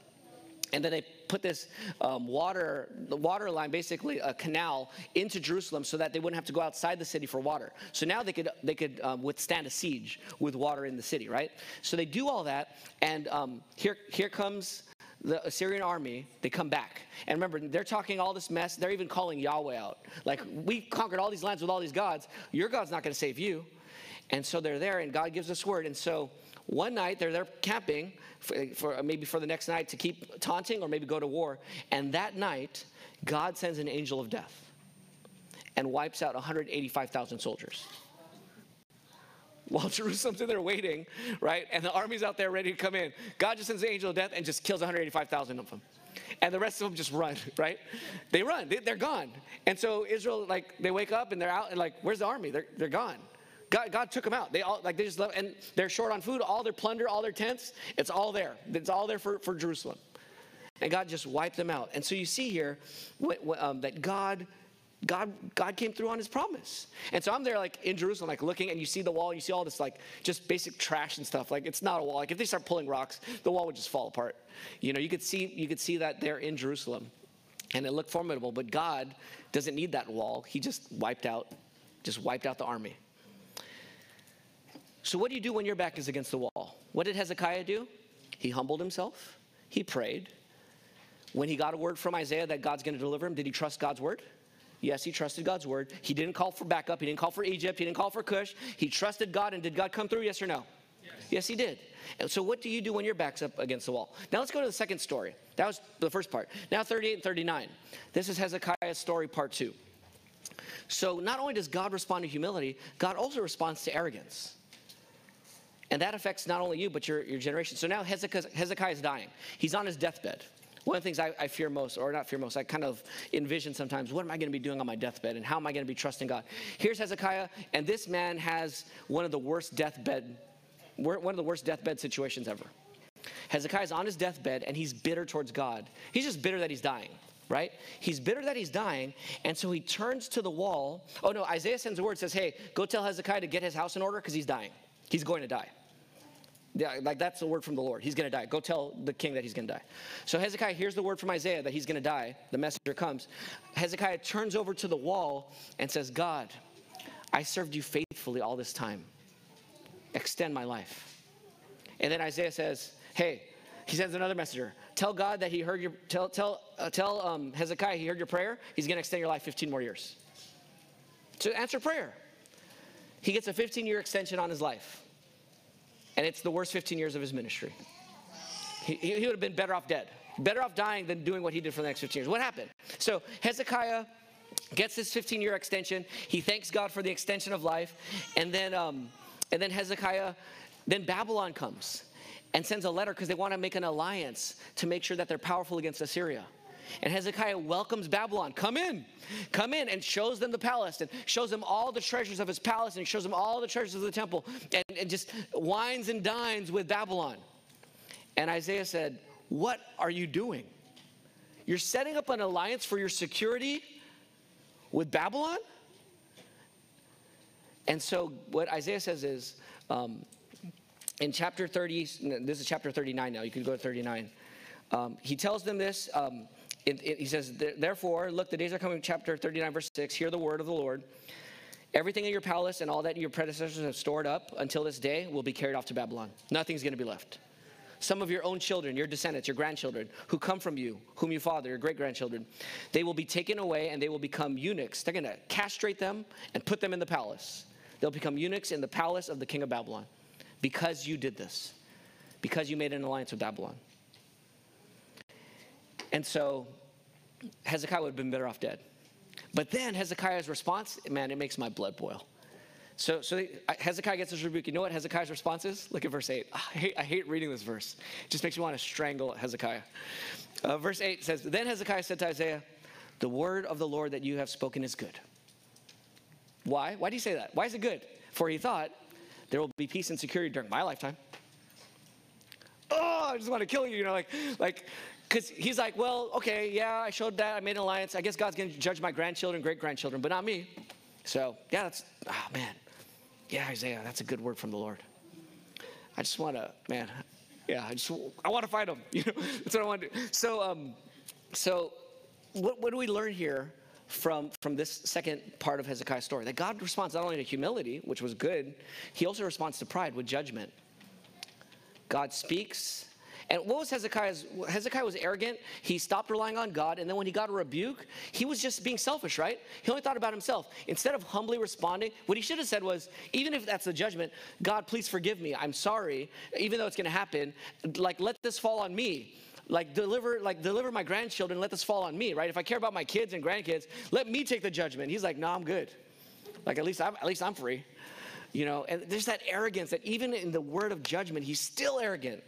And then they put this um, water, the water line, basically a canal, into Jerusalem so that they wouldn't have to go outside the city for water. So now they could they could um, withstand a siege with water in the city, right? So they do all that, and um, here here comes the Assyrian army, they come back. And remember, they're talking all this mess. They're even calling Yahweh out. Like, we conquered all these lands with all these gods. Your God's not going to save you. And so they're there, and God gives us word. And so one night, they're there camping for, for maybe for the next night to keep taunting or maybe go to war. And that night, God sends an angel of death and wipes out 185,000 soldiers while Jerusalem's in there waiting, right? And the army's out there ready to come in. God just sends the angel of death and just kills 185,000 of them. And the rest of them just run, right? They run, they, are gone. And so Israel, like, they wake up and they're out and like, where's the army? They're, they're gone. God, God took them out. They all, like, they just left, and they're short on food. All their plunder, all their tents, it's all there. It's all there for, for Jerusalem. And God just wiped them out. And so you see here um, that God God, God came through on his promise. And so I'm there like in Jerusalem, like looking, and you see the wall, you see all this like just basic trash and stuff. Like it's not a wall. Like if they start pulling rocks, the wall would just fall apart. You know, you could see you could see that there in Jerusalem. And it looked formidable, but God doesn't need that wall. He just wiped out, just wiped out the army. So what do you do when your back is against the wall? What did Hezekiah do? He humbled himself. He prayed. When he got a word from Isaiah that God's going to deliver him, did he trust God's word? Yes, he trusted God's word. He didn't call for backup. He didn't call for Egypt. He didn't call for Cush. He trusted God. And did God come through? Yes or no? Yes, yes he did. And so, what do you do when your back's up against the wall? Now, let's go to the second story. That was the first part. Now, 38 and 39. This is Hezekiah's story, part two. So, not only does God respond to humility, God also responds to arrogance. And that affects not only you, but your, your generation. So now Hezekiah, Hezekiah is dying. He's on his deathbed. One of the things I, I, fear most, or not fear most, I kind of envision sometimes, what am I going to be doing on my deathbed and how am I going to be trusting God? Here's Hezekiah, and this man has one of the worst deathbed, one of the worst deathbed situations ever. Hezekiah's on his deathbed and he's bitter towards God. He's just bitter that he's dying, right? He's bitter that he's dying, and so he turns to the wall. Oh no, Isaiah sends a word, says, Hey, go tell Hezekiah to get his house in order because he's dying. He's going to die. Yeah, like that's the word from the Lord. He's going to die. Go tell the king that he's going to die. So Hezekiah hears the word from Isaiah that he's going to die. The messenger comes. Hezekiah turns over to the wall and says, God, I served you faithfully all this time. Extend my life. And then Isaiah says, Hey, he sends another messenger. Tell God that he heard your, tell, tell, uh, tell um, Hezekiah he heard your prayer. He's going to extend your life 15 more years. So answer prayer. He gets a 15 year extension on his life and it's the worst 15 years of his ministry. He, he would have been better off dead, better off dying than doing what he did for the next 15 years. What happened? So Hezekiah gets this 15 year extension. He thanks God for the extension of life. And then, um, and then Hezekiah, then Babylon comes and sends a letter because they want to make an alliance to make sure that they're powerful against Assyria. And Hezekiah welcomes Babylon. Come in, come in, and shows them the palace and shows them all the treasures of his palace and shows them all the treasures of the temple and, and just wines and dines with Babylon. And Isaiah said, What are you doing? You're setting up an alliance for your security with Babylon? And so, what Isaiah says is, um, in chapter 30, this is chapter 39 now, you can go to 39. Um, he tells them this. Um, it, it, he says, Therefore, look, the days are coming, chapter 39, verse 6. Hear the word of the Lord. Everything in your palace and all that your predecessors have stored up until this day will be carried off to Babylon. Nothing's going to be left. Some of your own children, your descendants, your grandchildren, who come from you, whom you father, your great grandchildren, they will be taken away and they will become eunuchs. They're going to castrate them and put them in the palace. They'll become eunuchs in the palace of the king of Babylon because you did this, because you made an alliance with Babylon. And so Hezekiah would have been better off dead. But then Hezekiah's response, man, it makes my blood boil. So, so Hezekiah gets his rebuke. You know what Hezekiah's response is? Look at verse 8. I hate, I hate reading this verse. It just makes me want to strangle Hezekiah. Uh, verse 8 says, Then Hezekiah said to Isaiah, The word of the Lord that you have spoken is good. Why? Why do you say that? Why is it good? For he thought, There will be peace and security during my lifetime. Oh, I just want to kill you. You know, like, like because he's like, well, okay, yeah, I showed that, I made an alliance. I guess God's going to judge my grandchildren, great grandchildren, but not me. So, yeah, that's, oh man, yeah, Isaiah, that's a good word from the Lord. I just want to, man, Yeah, I just I want to fight them. You know, that's what I want to do. So, um, so what, what do we learn here from, from this second part of Hezekiah's story? That God responds not only to humility, which was good, he also responds to pride with judgment. God speaks. And what was Hezekiah's? Hezekiah was arrogant. He stopped relying on God. And then when he got a rebuke, he was just being selfish, right? He only thought about himself. Instead of humbly responding, what he should have said was, even if that's the judgment, God, please forgive me. I'm sorry. Even though it's going to happen, like, let this fall on me like deliver like deliver my grandchildren let this fall on me right if i care about my kids and grandkids let me take the judgment he's like no i'm good like at least i'm at least i'm free you know and there's that arrogance that even in the word of judgment he's still arrogant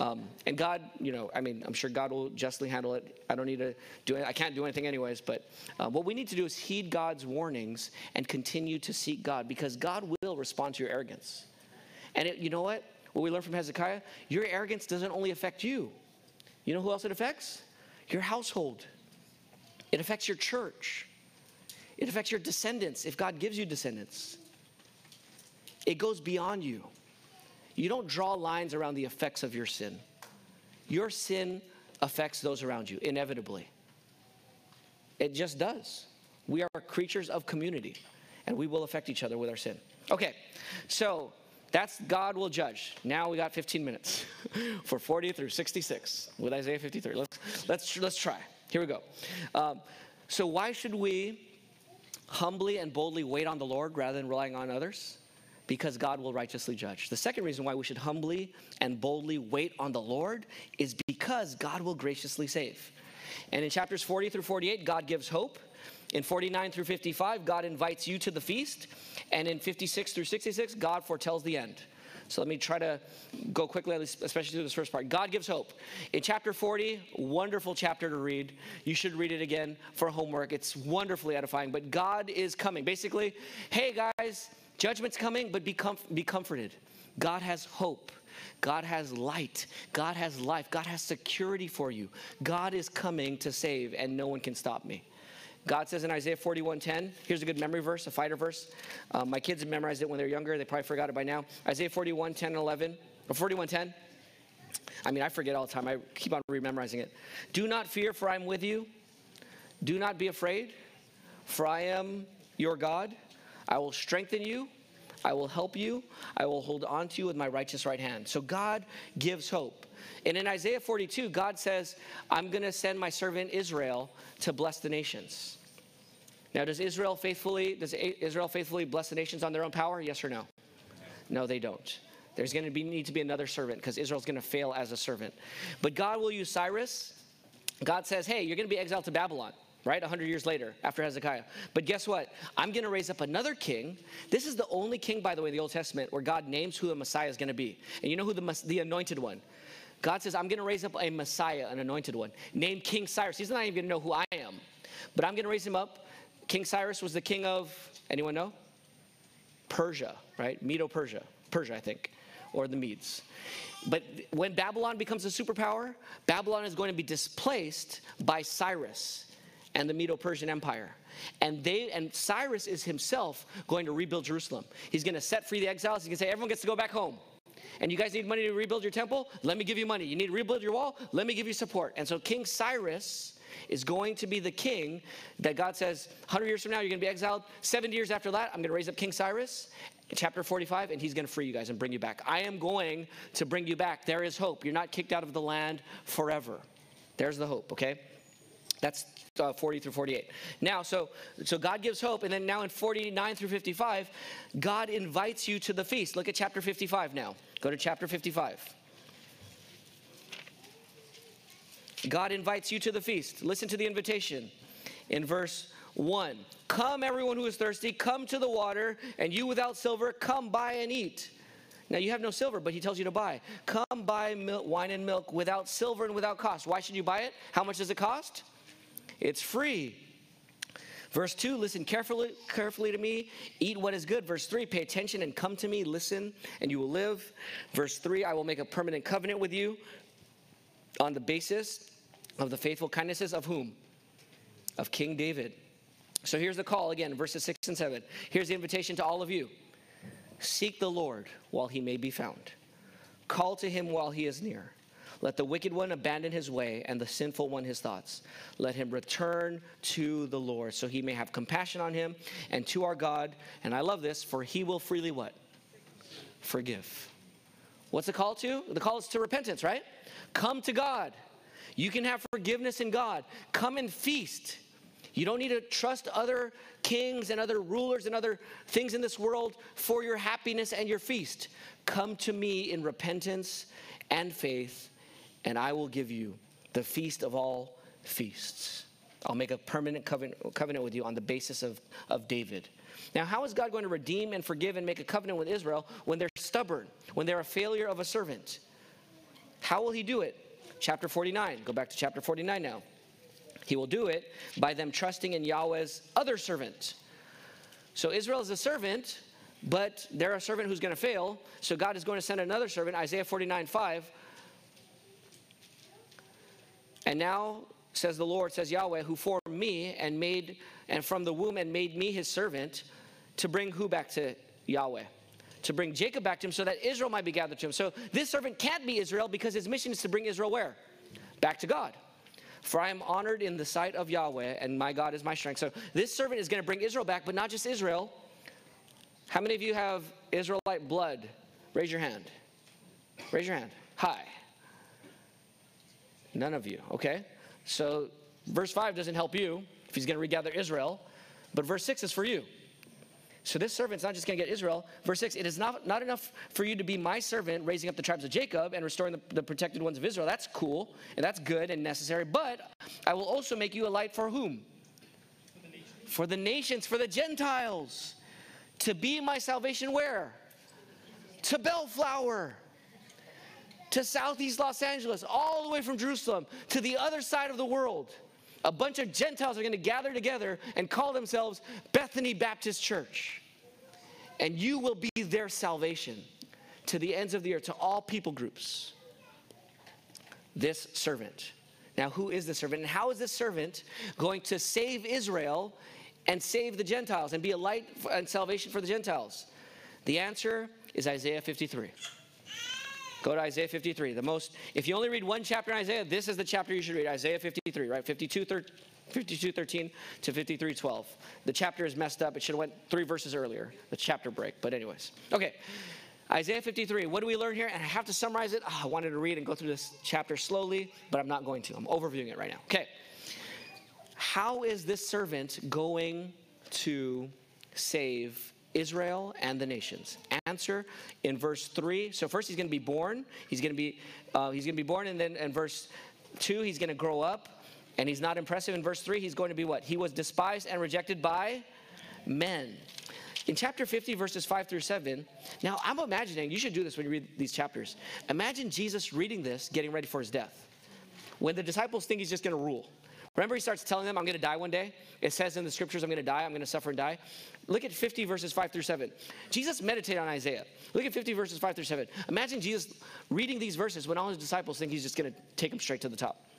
um, and god you know i mean i'm sure god will justly handle it i don't need to do it i can't do anything anyways but uh, what we need to do is heed god's warnings and continue to seek god because god will respond to your arrogance and it, you know what what we learn from hezekiah your arrogance doesn't only affect you you know who else it affects? Your household. It affects your church. It affects your descendants if God gives you descendants. It goes beyond you. You don't draw lines around the effects of your sin. Your sin affects those around you, inevitably. It just does. We are creatures of community, and we will affect each other with our sin. Okay, so that's God will judge. Now we got 15 minutes for 40 through 66 with Isaiah 53. Let's, let's, let's try. Here we go. Um, so, why should we humbly and boldly wait on the Lord rather than relying on others? Because God will righteously judge. The second reason why we should humbly and boldly wait on the Lord is because God will graciously save. And in chapters 40 through 48, God gives hope. In 49 through 55, God invites you to the feast. And in 56 through 66, God foretells the end. So let me try to go quickly, especially through this first part. God gives hope. In chapter 40, wonderful chapter to read. You should read it again for homework. It's wonderfully edifying. But God is coming. Basically, hey guys, judgment's coming, but be, comf- be comforted. God has hope. God has light. God has life. God has security for you. God is coming to save, and no one can stop me. God says in Isaiah 41:10, here's a good memory verse, a fighter verse. Um, my kids memorized it when they're younger. They probably forgot it by now. Isaiah 41:10 and 11, or 41:10. I mean, I forget all the time. I keep on rememorizing it. Do not fear, for I am with you. Do not be afraid, for I am your God. I will strengthen you. I will help you. I will hold on to you with my righteous right hand. So God gives hope. And in Isaiah 42, God says, I'm going to send my servant Israel to bless the nations. Now, does Israel faithfully does Israel faithfully bless the nations on their own power? Yes or no? No, they don't. There's going to be, need to be another servant because Israel's going to fail as a servant. But God will use Cyrus. God says, "Hey, you're going to be exiled to Babylon." Right? 100 years later after Hezekiah. But guess what? I'm going to raise up another king. This is the only king, by the way, in the Old Testament where God names who the Messiah is going to be. And you know who the, the anointed one? God says, I'm going to raise up a Messiah, an anointed one, named King Cyrus. He's not even going to know who I am, but I'm going to raise him up. King Cyrus was the king of, anyone know? Persia, right? Medo Persia. Persia, I think, or the Medes. But when Babylon becomes a superpower, Babylon is going to be displaced by Cyrus and the Medo-Persian Empire. And they and Cyrus is himself going to rebuild Jerusalem. He's going to set free the exiles. He's going to say everyone gets to go back home and you guys need money to rebuild your temple? Let me give you money. You need to rebuild your wall? Let me give you support. And so King Cyrus is going to be the king that God says, 100 years from now, you're going to be exiled. 70 years after that, I'm going to raise up King Cyrus, chapter 45, and he's going to free you guys and bring you back. I am going to bring you back. There is hope. You're not kicked out of the land forever. There's the hope, okay? That's uh, 40 through 48. Now, so so God gives hope, and then now in 49 through 55, God invites you to the feast. Look at chapter 55 now. Go to chapter 55. God invites you to the feast. Listen to the invitation in verse 1. Come, everyone who is thirsty, come to the water, and you without silver, come buy and eat. Now you have no silver, but he tells you to buy. Come buy wine and milk without silver and without cost. Why should you buy it? How much does it cost? It's free. Verse 2, listen carefully, carefully to me, eat what is good. Verse 3, pay attention and come to me, listen, and you will live. Verse 3, I will make a permanent covenant with you on the basis of the faithful kindnesses of whom? Of King David. So here's the call again, verses 6 and 7. Here's the invitation to all of you Seek the Lord while he may be found. Call to him while he is near. Let the wicked one abandon his way and the sinful one his thoughts. Let him return to the Lord so he may have compassion on him and to our God. And I love this, for he will freely what? Forgive. What's the call to? The call is to repentance, right? Come to God. You can have forgiveness in God. Come and feast. You don't need to trust other kings and other rulers and other things in this world for your happiness and your feast. Come to me in repentance and faith, and I will give you the feast of all feasts. I'll make a permanent covenant, with you on the basis of, of David. Now, how is God going to redeem and forgive and make a covenant with Israel when they're stubborn, when they're a failure of a servant? How will He do it? Chapter 49. Go back to chapter 49 now. He will do it by them trusting in Yahweh's other servant. So Israel is a servant, but they're a servant who's going to fail. So God is going to send another servant, Isaiah 49 5. And now says the Lord, says Yahweh, who formed me and made, and from the womb and made me his servant, to bring who back to Yahweh? To bring Jacob back to him so that Israel might be gathered to him. So this servant can't be Israel because his mission is to bring Israel where? Back to God. For I am honored in the sight of Yahweh, and my God is my strength. So this servant is going to bring Israel back, but not just Israel. How many of you have Israelite blood? Raise your hand. Raise your hand. Hi. None of you, okay? So verse 5 doesn't help you if he's going to regather Israel, but verse 6 is for you. So this servant's not just going to get Israel. Verse 6 It is not, not enough for you to be my servant, raising up the tribes of Jacob and restoring the, the protected ones of Israel. That's cool and that's good and necessary. But I will also make you a light for whom? For the nations, for the, nations, for the Gentiles. To be my salvation where? To Bellflower to Southeast Los Angeles, all the way from Jerusalem to the other side of the world a bunch of Gentiles are going to gather together and call themselves Bethany Baptist Church. And you will be their salvation to the ends of the earth, to all people groups. This servant. Now, who is the servant? And how is this servant going to save Israel and save the Gentiles and be a light and salvation for the Gentiles? The answer is Isaiah 53. Go to Isaiah 53. The most, if you only read one chapter in Isaiah, this is the chapter you should read Isaiah 53, right? 52, 13, 52 13 to 53 12. The chapter is messed up. It should have went three verses earlier, the chapter break. But, anyways, okay. Isaiah 53, what do we learn here? And I have to summarize it. Oh, I wanted to read and go through this chapter slowly, but I'm not going to. I'm overviewing it right now. Okay. How is this servant going to save Israel and the nations? Answer in verse 3. So first he's going to be born. He's going to be uh, he's going to be born and then in verse 2 he's going to grow up and he's not impressive in verse 3 he's going to be what? He was despised and rejected by men. In chapter 50, verses 5 through 7, now I'm imagining, you should do this when you read these chapters. Imagine Jesus reading this, getting ready for his death. When the disciples think he's just going to rule. Remember, he starts telling them, I'm going to die one day. It says in the scriptures, I'm going to die, I'm going to suffer and die. Look at 50 verses 5 through 7. Jesus meditated on Isaiah. Look at 50 verses 5 through 7. Imagine Jesus reading these verses when all his disciples think he's just going to take them straight to the top.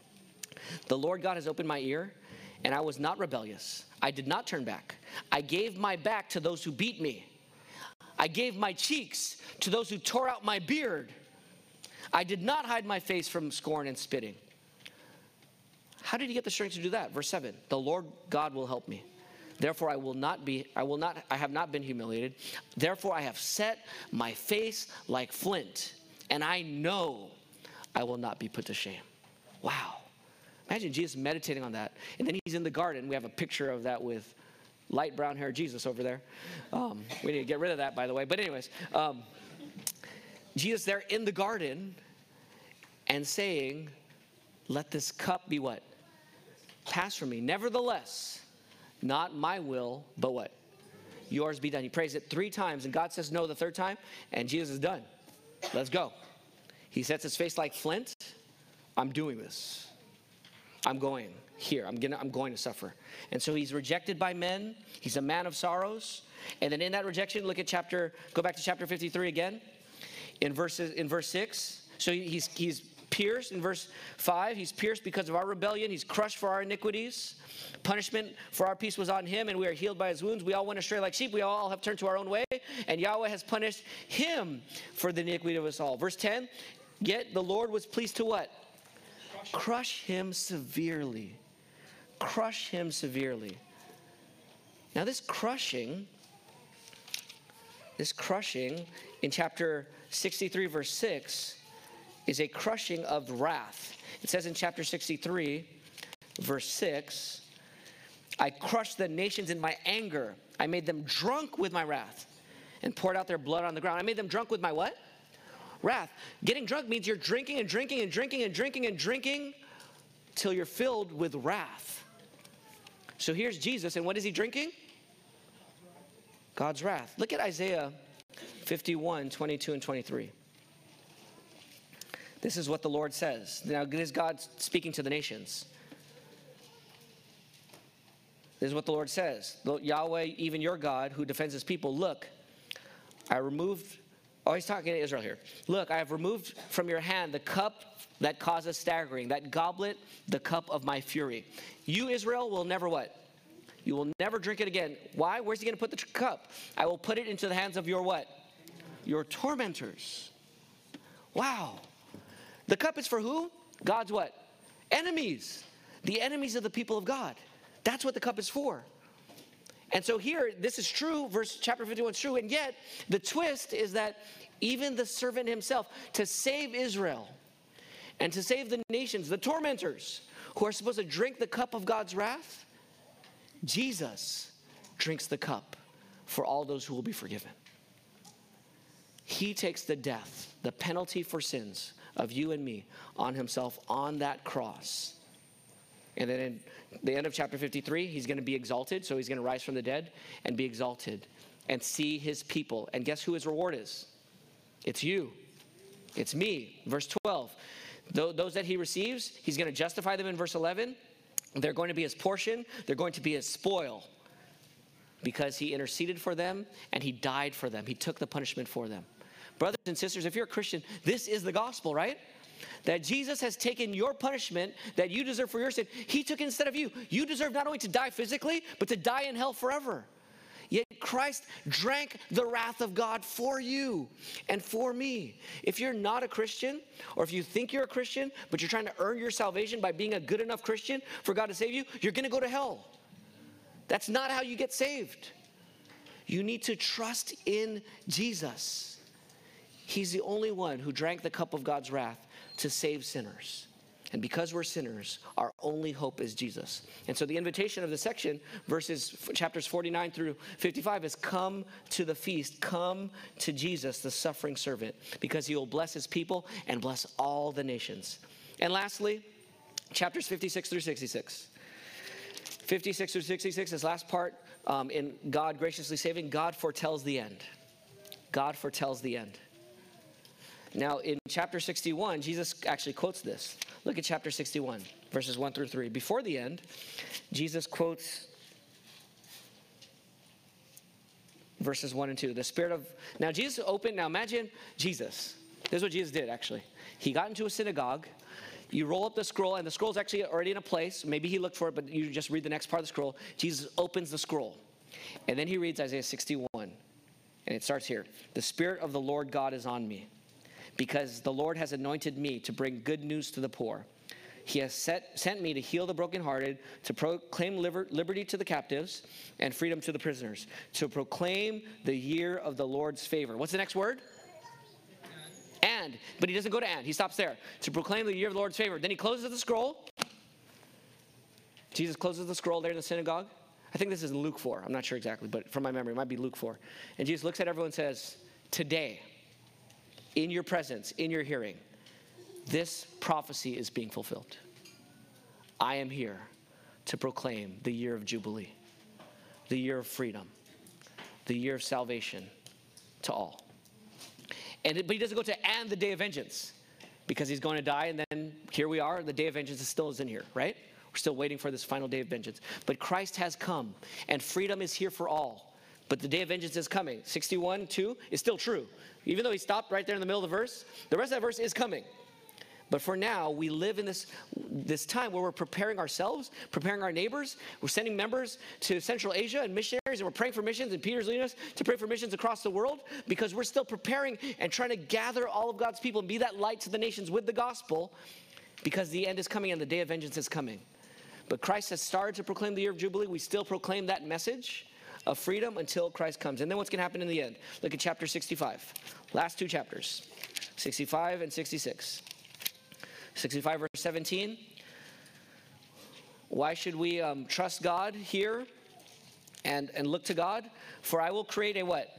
The Lord God has opened my ear, and I was not rebellious. I did not turn back. I gave my back to those who beat me. I gave my cheeks to those who tore out my beard. I did not hide my face from scorn and spitting. How did he get the strength to do that? Verse 7 The Lord God will help me. Therefore, I will not be, I will not, I have not been humiliated. Therefore, I have set my face like flint, and I know I will not be put to shame. Wow. Imagine Jesus meditating on that. And then he's in the garden. We have a picture of that with light brown hair Jesus over there. Um, we need to get rid of that, by the way. But, anyways, um, Jesus there in the garden and saying, Let this cup be what? Pass from me. Nevertheless, not my will, but what? Yours be done. He prays it three times, and God says no the third time, and Jesus is done. Let's go. He sets his face like flint. I'm doing this. I'm going here. I'm, gonna, I'm going to suffer. And so he's rejected by men. He's a man of sorrows. And then in that rejection, look at chapter, go back to chapter 53 again. In verses in verse 6. So he's he's pierced in verse 5. He's pierced because of our rebellion. He's crushed for our iniquities. Punishment for our peace was on him, and we are healed by his wounds. We all went astray like sheep. We all have turned to our own way, and Yahweh has punished him for the iniquity of us all. Verse 10 Yet the Lord was pleased to what? Crush, him severely. Crush him severely. Now, this crushing, this crushing in chapter 63, verse 6, is a crushing of wrath. It says in chapter 63, verse 6, I crushed the nations in my anger. I made them drunk with my wrath and poured out their blood on the ground. I made them drunk with my what? Wrath. Getting drunk means you're drinking and drinking and drinking and drinking and drinking till you're filled with wrath. So here's Jesus, and what is he drinking? God's wrath. Look at Isaiah 51 22 and 23. This is what the Lord says. Now, this is God speaking to the nations. This is what the Lord says Yahweh, even your God, who defends his people, look, I removed, oh, he's talking to Israel here. Look, I have removed from your hand the cup that causes staggering, that goblet, the cup of my fury. You, Israel, will never what? You will never drink it again. Why? Where's he going to put the cup? I will put it into the hands of your what? Your tormentors. Wow. The cup is for who? God's what? Enemies. The enemies of the people of God. That's what the cup is for. And so here, this is true, verse chapter 51 is true, and yet the twist is that even the servant himself, to save Israel and to save the nations, the tormentors who are supposed to drink the cup of God's wrath, Jesus drinks the cup for all those who will be forgiven. He takes the death, the penalty for sins of you and me on himself on that cross. And then in the end of chapter 53, he's going to be exalted. So he's going to rise from the dead and be exalted and see his people. And guess who his reward is? It's you, it's me. Verse 12. Those that he receives, he's going to justify them in verse 11. They're going to be his portion, they're going to be his spoil because he interceded for them and he died for them. He took the punishment for them. Brothers and sisters, if you're a Christian, this is the gospel, right? That Jesus has taken your punishment that you deserve for your sin. He took instead of you. You deserve not only to die physically, but to die in hell forever. Yet Christ drank the wrath of God for you and for me. If you're not a Christian, or if you think you're a Christian, but you're trying to earn your salvation by being a good enough Christian for God to save you, you're going to go to hell. That's not how you get saved. You need to trust in Jesus. He's the only one who drank the cup of God's wrath to save sinners. And because we're sinners, our only hope is Jesus. And so the invitation of the section, verses chapters 49 through 55, is come to the feast, come to Jesus, the suffering servant, because he will bless his people and bless all the nations. And lastly, chapters 56 through 66. 56 through 66, this last part um, in God graciously saving, God foretells the end. God foretells the end. Now, in chapter 61, Jesus actually quotes this. Look at chapter 61, verses 1 through 3. Before the end, Jesus quotes verses 1 and 2. The spirit of. Now, Jesus opened. Now, imagine Jesus. This is what Jesus did, actually. He got into a synagogue. You roll up the scroll, and the scroll is actually already in a place. Maybe he looked for it, but you just read the next part of the scroll. Jesus opens the scroll. And then he reads Isaiah 61. And it starts here The Spirit of the Lord God is on me because the Lord has anointed me to bring good news to the poor. He has set, sent me to heal the brokenhearted, to proclaim liber, liberty to the captives, and freedom to the prisoners, to proclaim the year of the Lord's favor. What's the next word? And. But he doesn't go to and, he stops there. To proclaim the year of the Lord's favor. Then he closes the scroll. Jesus closes the scroll there in the synagogue. I think this is in Luke 4. I'm not sure exactly, but from my memory, it might be Luke 4. And Jesus looks at everyone and says, Today, in your presence, in your hearing, this prophecy is being fulfilled. I am here to proclaim the year of Jubilee, the year of freedom, the year of salvation to all. And but he doesn't go to and the day of vengeance because he's going to die, and then here we are. The day of vengeance is still is in here, right? We're still waiting for this final day of vengeance. But Christ has come, and freedom is here for all. But the day of vengeance is coming. 61, 2 is still true. Even though he stopped right there in the middle of the verse, the rest of that verse is coming. But for now, we live in this, this time where we're preparing ourselves, preparing our neighbors. We're sending members to Central Asia and missionaries, and we're praying for missions, and Peter's leading us to pray for missions across the world because we're still preparing and trying to gather all of God's people and be that light to the nations with the gospel because the end is coming and the day of vengeance is coming. But Christ has started to proclaim the year of Jubilee. We still proclaim that message of freedom until Christ comes. And then what's going to happen in the end? Look at chapter 65. Last two chapters 65 and 66. 65, verse 17. Why should we um, trust God here and, and look to God? For I will create a what?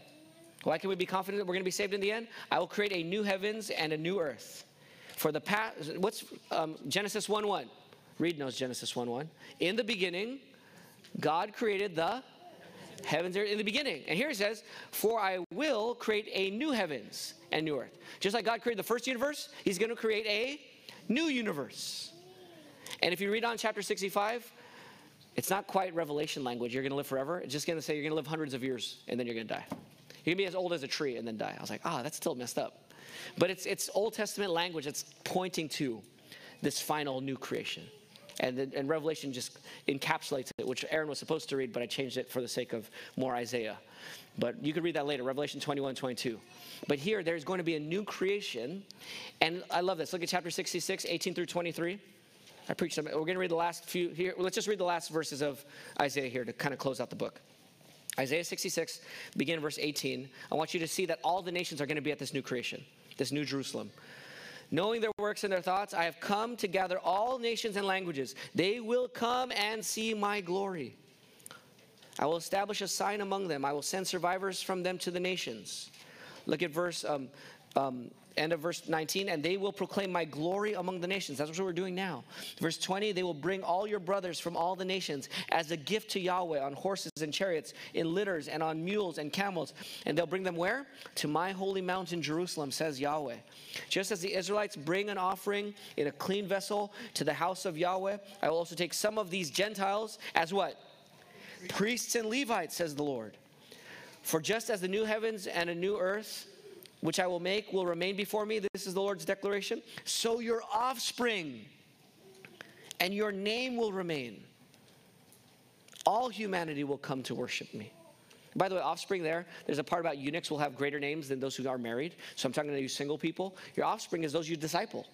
Why can we be confident that we're going to be saved in the end? I will create a new heavens and a new earth. For the past, what's um, Genesis 1 1? Reed knows Genesis 1 1. In the beginning, God created the heavens are in the beginning. And here it says, For I will create a new heavens and new earth. Just like God created the first universe, He's going to create a new universe. And if you read on chapter 65, it's not quite revelation language. You're going to live forever. It's just going to say you're going to live hundreds of years and then you're going to die. You're going to be as old as a tree and then die. I was like, ah, that's still messed up. But it's, it's Old Testament language that's pointing to this final new creation. And, and Revelation just encapsulates it, which Aaron was supposed to read, but I changed it for the sake of more Isaiah. But you could read that later, Revelation 21, 22. But here, there's going to be a new creation. And I love this. Look at chapter 66, 18 through 23. I preached some. We're going to read the last few here. Let's just read the last verses of Isaiah here to kind of close out the book. Isaiah 66, begin verse 18. I want you to see that all the nations are going to be at this new creation, this new Jerusalem. Knowing their works and their thoughts, I have come to gather all nations and languages. They will come and see my glory. I will establish a sign among them. I will send survivors from them to the nations. Look at verse, um, um, end of verse 19, and they will proclaim my glory among the nations. That's what we're doing now. Verse 20, they will bring all your brothers from all the nations as a gift to Yahweh on horses and chariots, in litters and on mules and camels. And they'll bring them where? To my holy mountain, Jerusalem, says Yahweh. Just as the Israelites bring an offering in a clean vessel to the house of Yahweh, I will also take some of these Gentiles as what? Priests and Levites, says the Lord. For just as the new heavens and a new earth, which I will make, will remain before me, this is the Lord's declaration, so your offspring and your name will remain. All humanity will come to worship me. By the way, offspring there, there's a part about eunuchs will have greater names than those who are married. So I'm talking to you single people. Your offspring is those you disciple.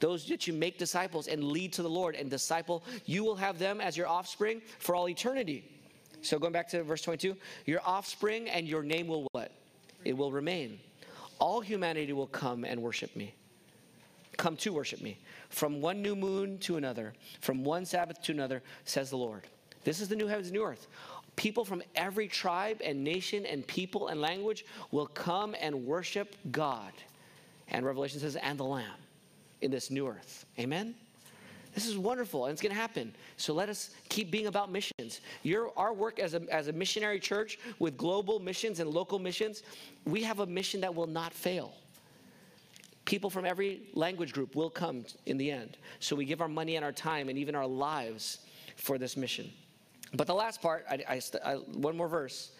Those that you make disciples and lead to the Lord and disciple, you will have them as your offspring for all eternity. So going back to verse 22, your offspring and your name will what? It will remain. All humanity will come and worship me. Come to worship me. From one new moon to another, from one Sabbath to another, says the Lord. This is the new heavens and new earth. People from every tribe and nation and people and language will come and worship God. And Revelation says, and the Lamb in this new earth. Amen? This is wonderful and it's going to happen. So let us keep being about missions. Your, our work as a, as a missionary church with global missions and local missions, we have a mission that will not fail. People from every language group will come in the end. So we give our money and our time and even our lives for this mission. But the last part, I, I, I, one more verse.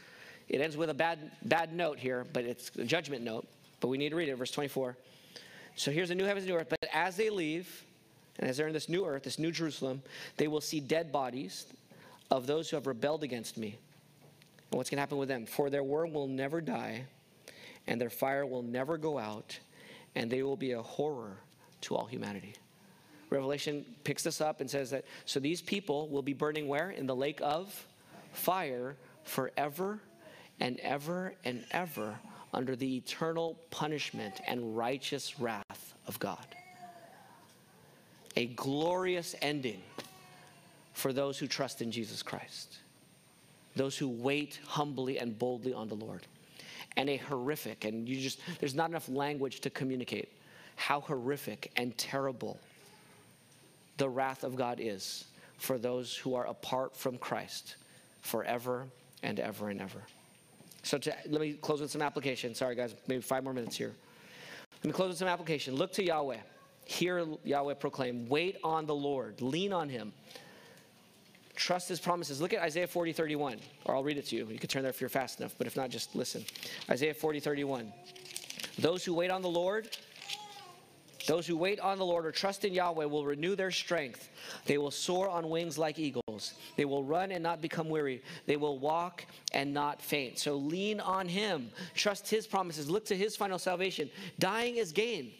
It ends with a bad, bad note here, but it's a judgment note. But we need to read it, verse 24. So here's a new heavens and new earth. But as they leave, and as they're in this new earth, this new Jerusalem, they will see dead bodies of those who have rebelled against me. And what's going to happen with them? For their worm will never die, and their fire will never go out, and they will be a horror to all humanity. Revelation picks this up and says that so these people will be burning where? In the lake of fire forever and ever and ever under the eternal punishment and righteous wrath of God a glorious ending for those who trust in Jesus Christ, those who wait humbly and boldly on the Lord. And a horrific, and you just, there's not enough language to communicate how horrific and terrible the wrath of God is for those who are apart from Christ forever and ever and ever. So to, let me close with some application. Sorry, guys, maybe five more minutes here. Let me close with some application. Look to Yahweh. Hear Yahweh proclaim, wait on the Lord, lean on him. Trust his promises. Look at Isaiah 40, 31, or I'll read it to you. You can turn there if you're fast enough, but if not, just listen. Isaiah 40, 31. Those who wait on the Lord Those who wait on the Lord or trust in Yahweh will renew their strength. They will soar on wings like eagles. They will run and not become weary. They will walk and not faint. So lean on Him. Trust His promises. Look to His final salvation. Dying is gain.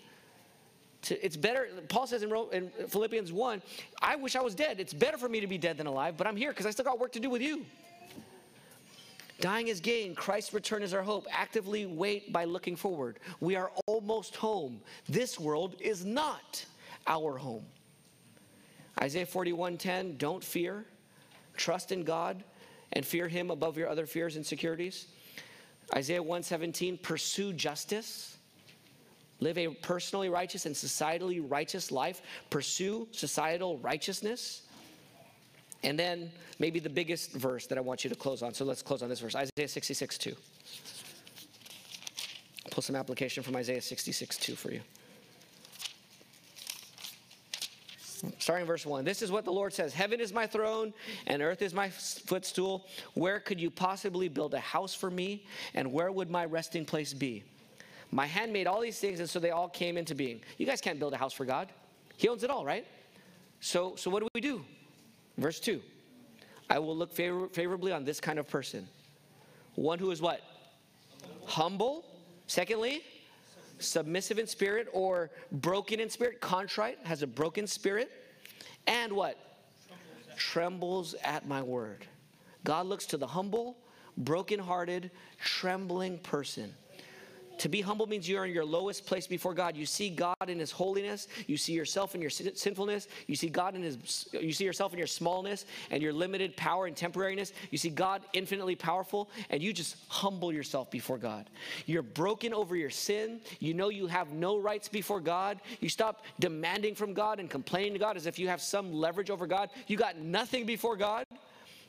It's better, Paul says in, in Philippians 1, I wish I was dead. It's better for me to be dead than alive, but I'm here because I still got work to do with you. Dying is gain. Christ's return is our hope. Actively wait by looking forward. We are almost home. This world is not our home. Isaiah 41:10, don't fear. Trust in God and fear him above your other fears and securities. Isaiah 117, pursue justice. Live a personally righteous and societally righteous life. Pursue societal righteousness. And then maybe the biggest verse that I want you to close on. So let's close on this verse Isaiah 66 2. Pull some application from Isaiah 66 2 for you. Starting verse 1. This is what the Lord says Heaven is my throne, and earth is my footstool. Where could you possibly build a house for me? And where would my resting place be? My hand made all these things, and so they all came into being. You guys can't build a house for God. He owns it all, right? So, so what do we do? Verse 2 I will look favor- favorably on this kind of person. One who is what? Humble. Secondly, submissive in spirit or broken in spirit, contrite, has a broken spirit. And what? Trembles at my word. God looks to the humble, broken-hearted, trembling person. To be humble means you're in your lowest place before God. You see God in His holiness. You see yourself in your sinfulness. You see God in His. You see yourself in your smallness and your limited power and temporariness. You see God infinitely powerful, and you just humble yourself before God. You're broken over your sin. You know you have no rights before God. You stop demanding from God and complaining to God as if you have some leverage over God. You got nothing before God.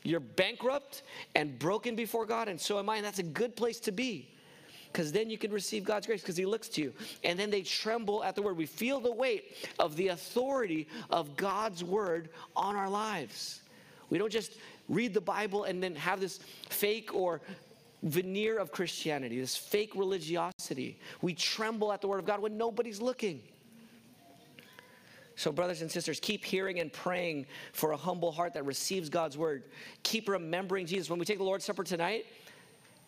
You're bankrupt and broken before God, and so am I. And that's a good place to be because then you can receive God's grace because He looks to you. And then they tremble at the word. We feel the weight of the authority of God's word on our lives. We don't just read the Bible and then have this fake or veneer of Christianity, this fake religiosity. We tremble at the word of God when nobody's looking. So, brothers and sisters, keep hearing and praying for a humble heart that receives God's word. Keep remembering Jesus. When we take the Lord's Supper tonight,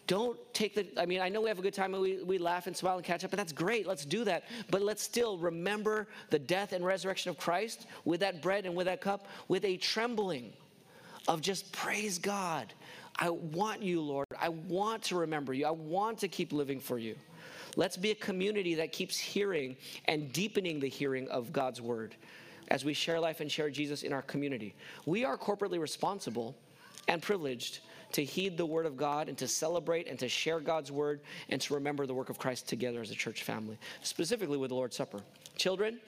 don't take the, I mean, I know we have a good time and we, we laugh and smile and catch up, and that's great. Let's do that. But let's still remember the death and resurrection of Christ with that bread and with that cup, with a trembling of just praise God. I want you, Lord. I want to remember you. I want to keep living for you. Let's be a community that keeps hearing and deepening the hearing of God's word as we share life and share Jesus in our community. We are corporately responsible and privileged to heed the word of God and to celebrate and to share God's word and to remember the work of Christ together as a church family, specifically with the Lord's Supper. Children,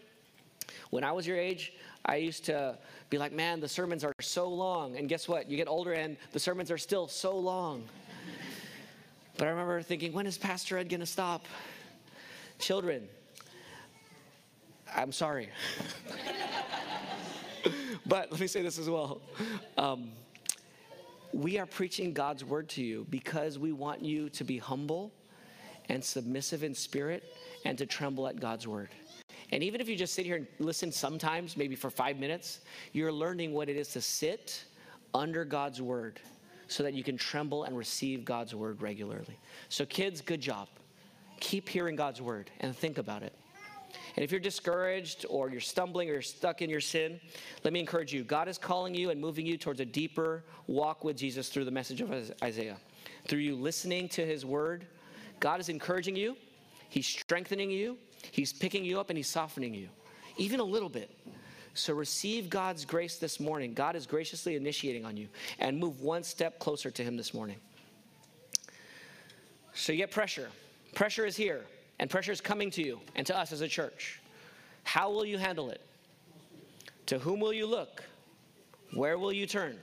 when I was your age, I used to be like, man, the sermons are so long. And guess what? You get older and the sermons are still so long. But I remember thinking, when is Pastor Ed going to stop? Children, I'm sorry. but let me say this as well. Um, we are preaching God's word to you because we want you to be humble and submissive in spirit and to tremble at God's word. And even if you just sit here and listen sometimes, maybe for five minutes, you're learning what it is to sit under God's word so that you can tremble and receive God's word regularly. So, kids, good job. Keep hearing God's word and think about it. And if you're discouraged or you're stumbling or you're stuck in your sin, let me encourage you. God is calling you and moving you towards a deeper walk with Jesus through the message of Isaiah. Through you listening to his word, God is encouraging you, he's strengthening you, he's picking you up, and he's softening you, even a little bit. So receive God's grace this morning. God is graciously initiating on you and move one step closer to him this morning. So you get pressure. Pressure is here. And pressure is coming to you and to us as a church. How will you handle it? To whom will you look? Where will you turn?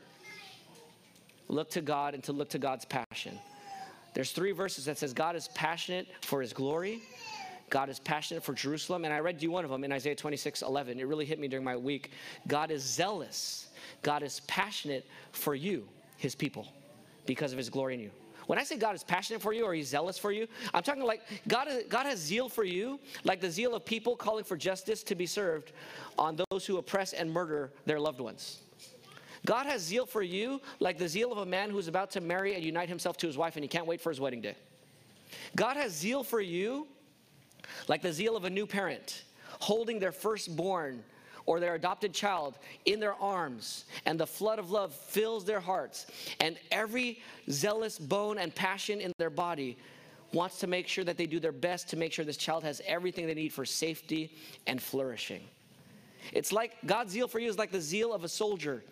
Look to God and to look to God's passion. There's three verses that says God is passionate for his glory. God is passionate for Jerusalem. And I read you one of them in Isaiah 26, 11. It really hit me during my week. God is zealous. God is passionate for you, his people, because of his glory in you. When I say God is passionate for you or he's zealous for you, I'm talking like God, God has zeal for you, like the zeal of people calling for justice to be served on those who oppress and murder their loved ones. God has zeal for you, like the zeal of a man who's about to marry and unite himself to his wife and he can't wait for his wedding day. God has zeal for you, like the zeal of a new parent holding their firstborn or their adopted child in their arms, and the flood of love fills their hearts, and every zealous bone and passion in their body wants to make sure that they do their best to make sure this child has everything they need for safety and flourishing. It's like God's zeal for you is like the zeal of a soldier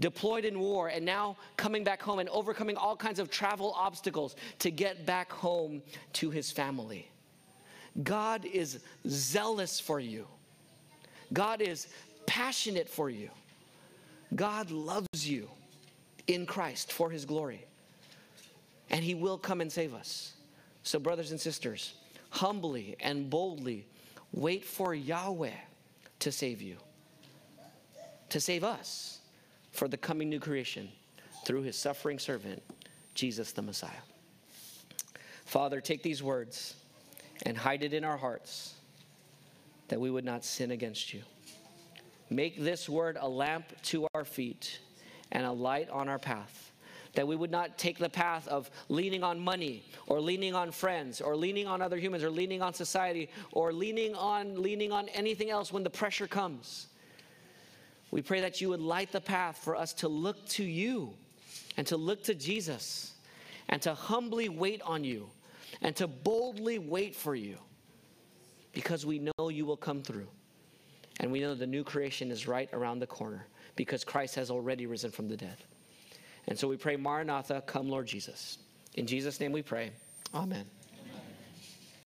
deployed in war and now coming back home and overcoming all kinds of travel obstacles to get back home to his family. God is zealous for you. God is passionate for you. God loves you in Christ for his glory. And he will come and save us. So, brothers and sisters, humbly and boldly wait for Yahweh to save you, to save us for the coming new creation through his suffering servant, Jesus the Messiah. Father, take these words and hide it in our hearts that we would not sin against you. Make this word a lamp to our feet and a light on our path. That we would not take the path of leaning on money or leaning on friends or leaning on other humans or leaning on society or leaning on leaning on anything else when the pressure comes. We pray that you would light the path for us to look to you and to look to Jesus and to humbly wait on you and to boldly wait for you because we know you will come through. And we know the new creation is right around the corner because Christ has already risen from the dead. And so we pray, Maranatha, come, Lord Jesus. In Jesus' name we pray. Amen.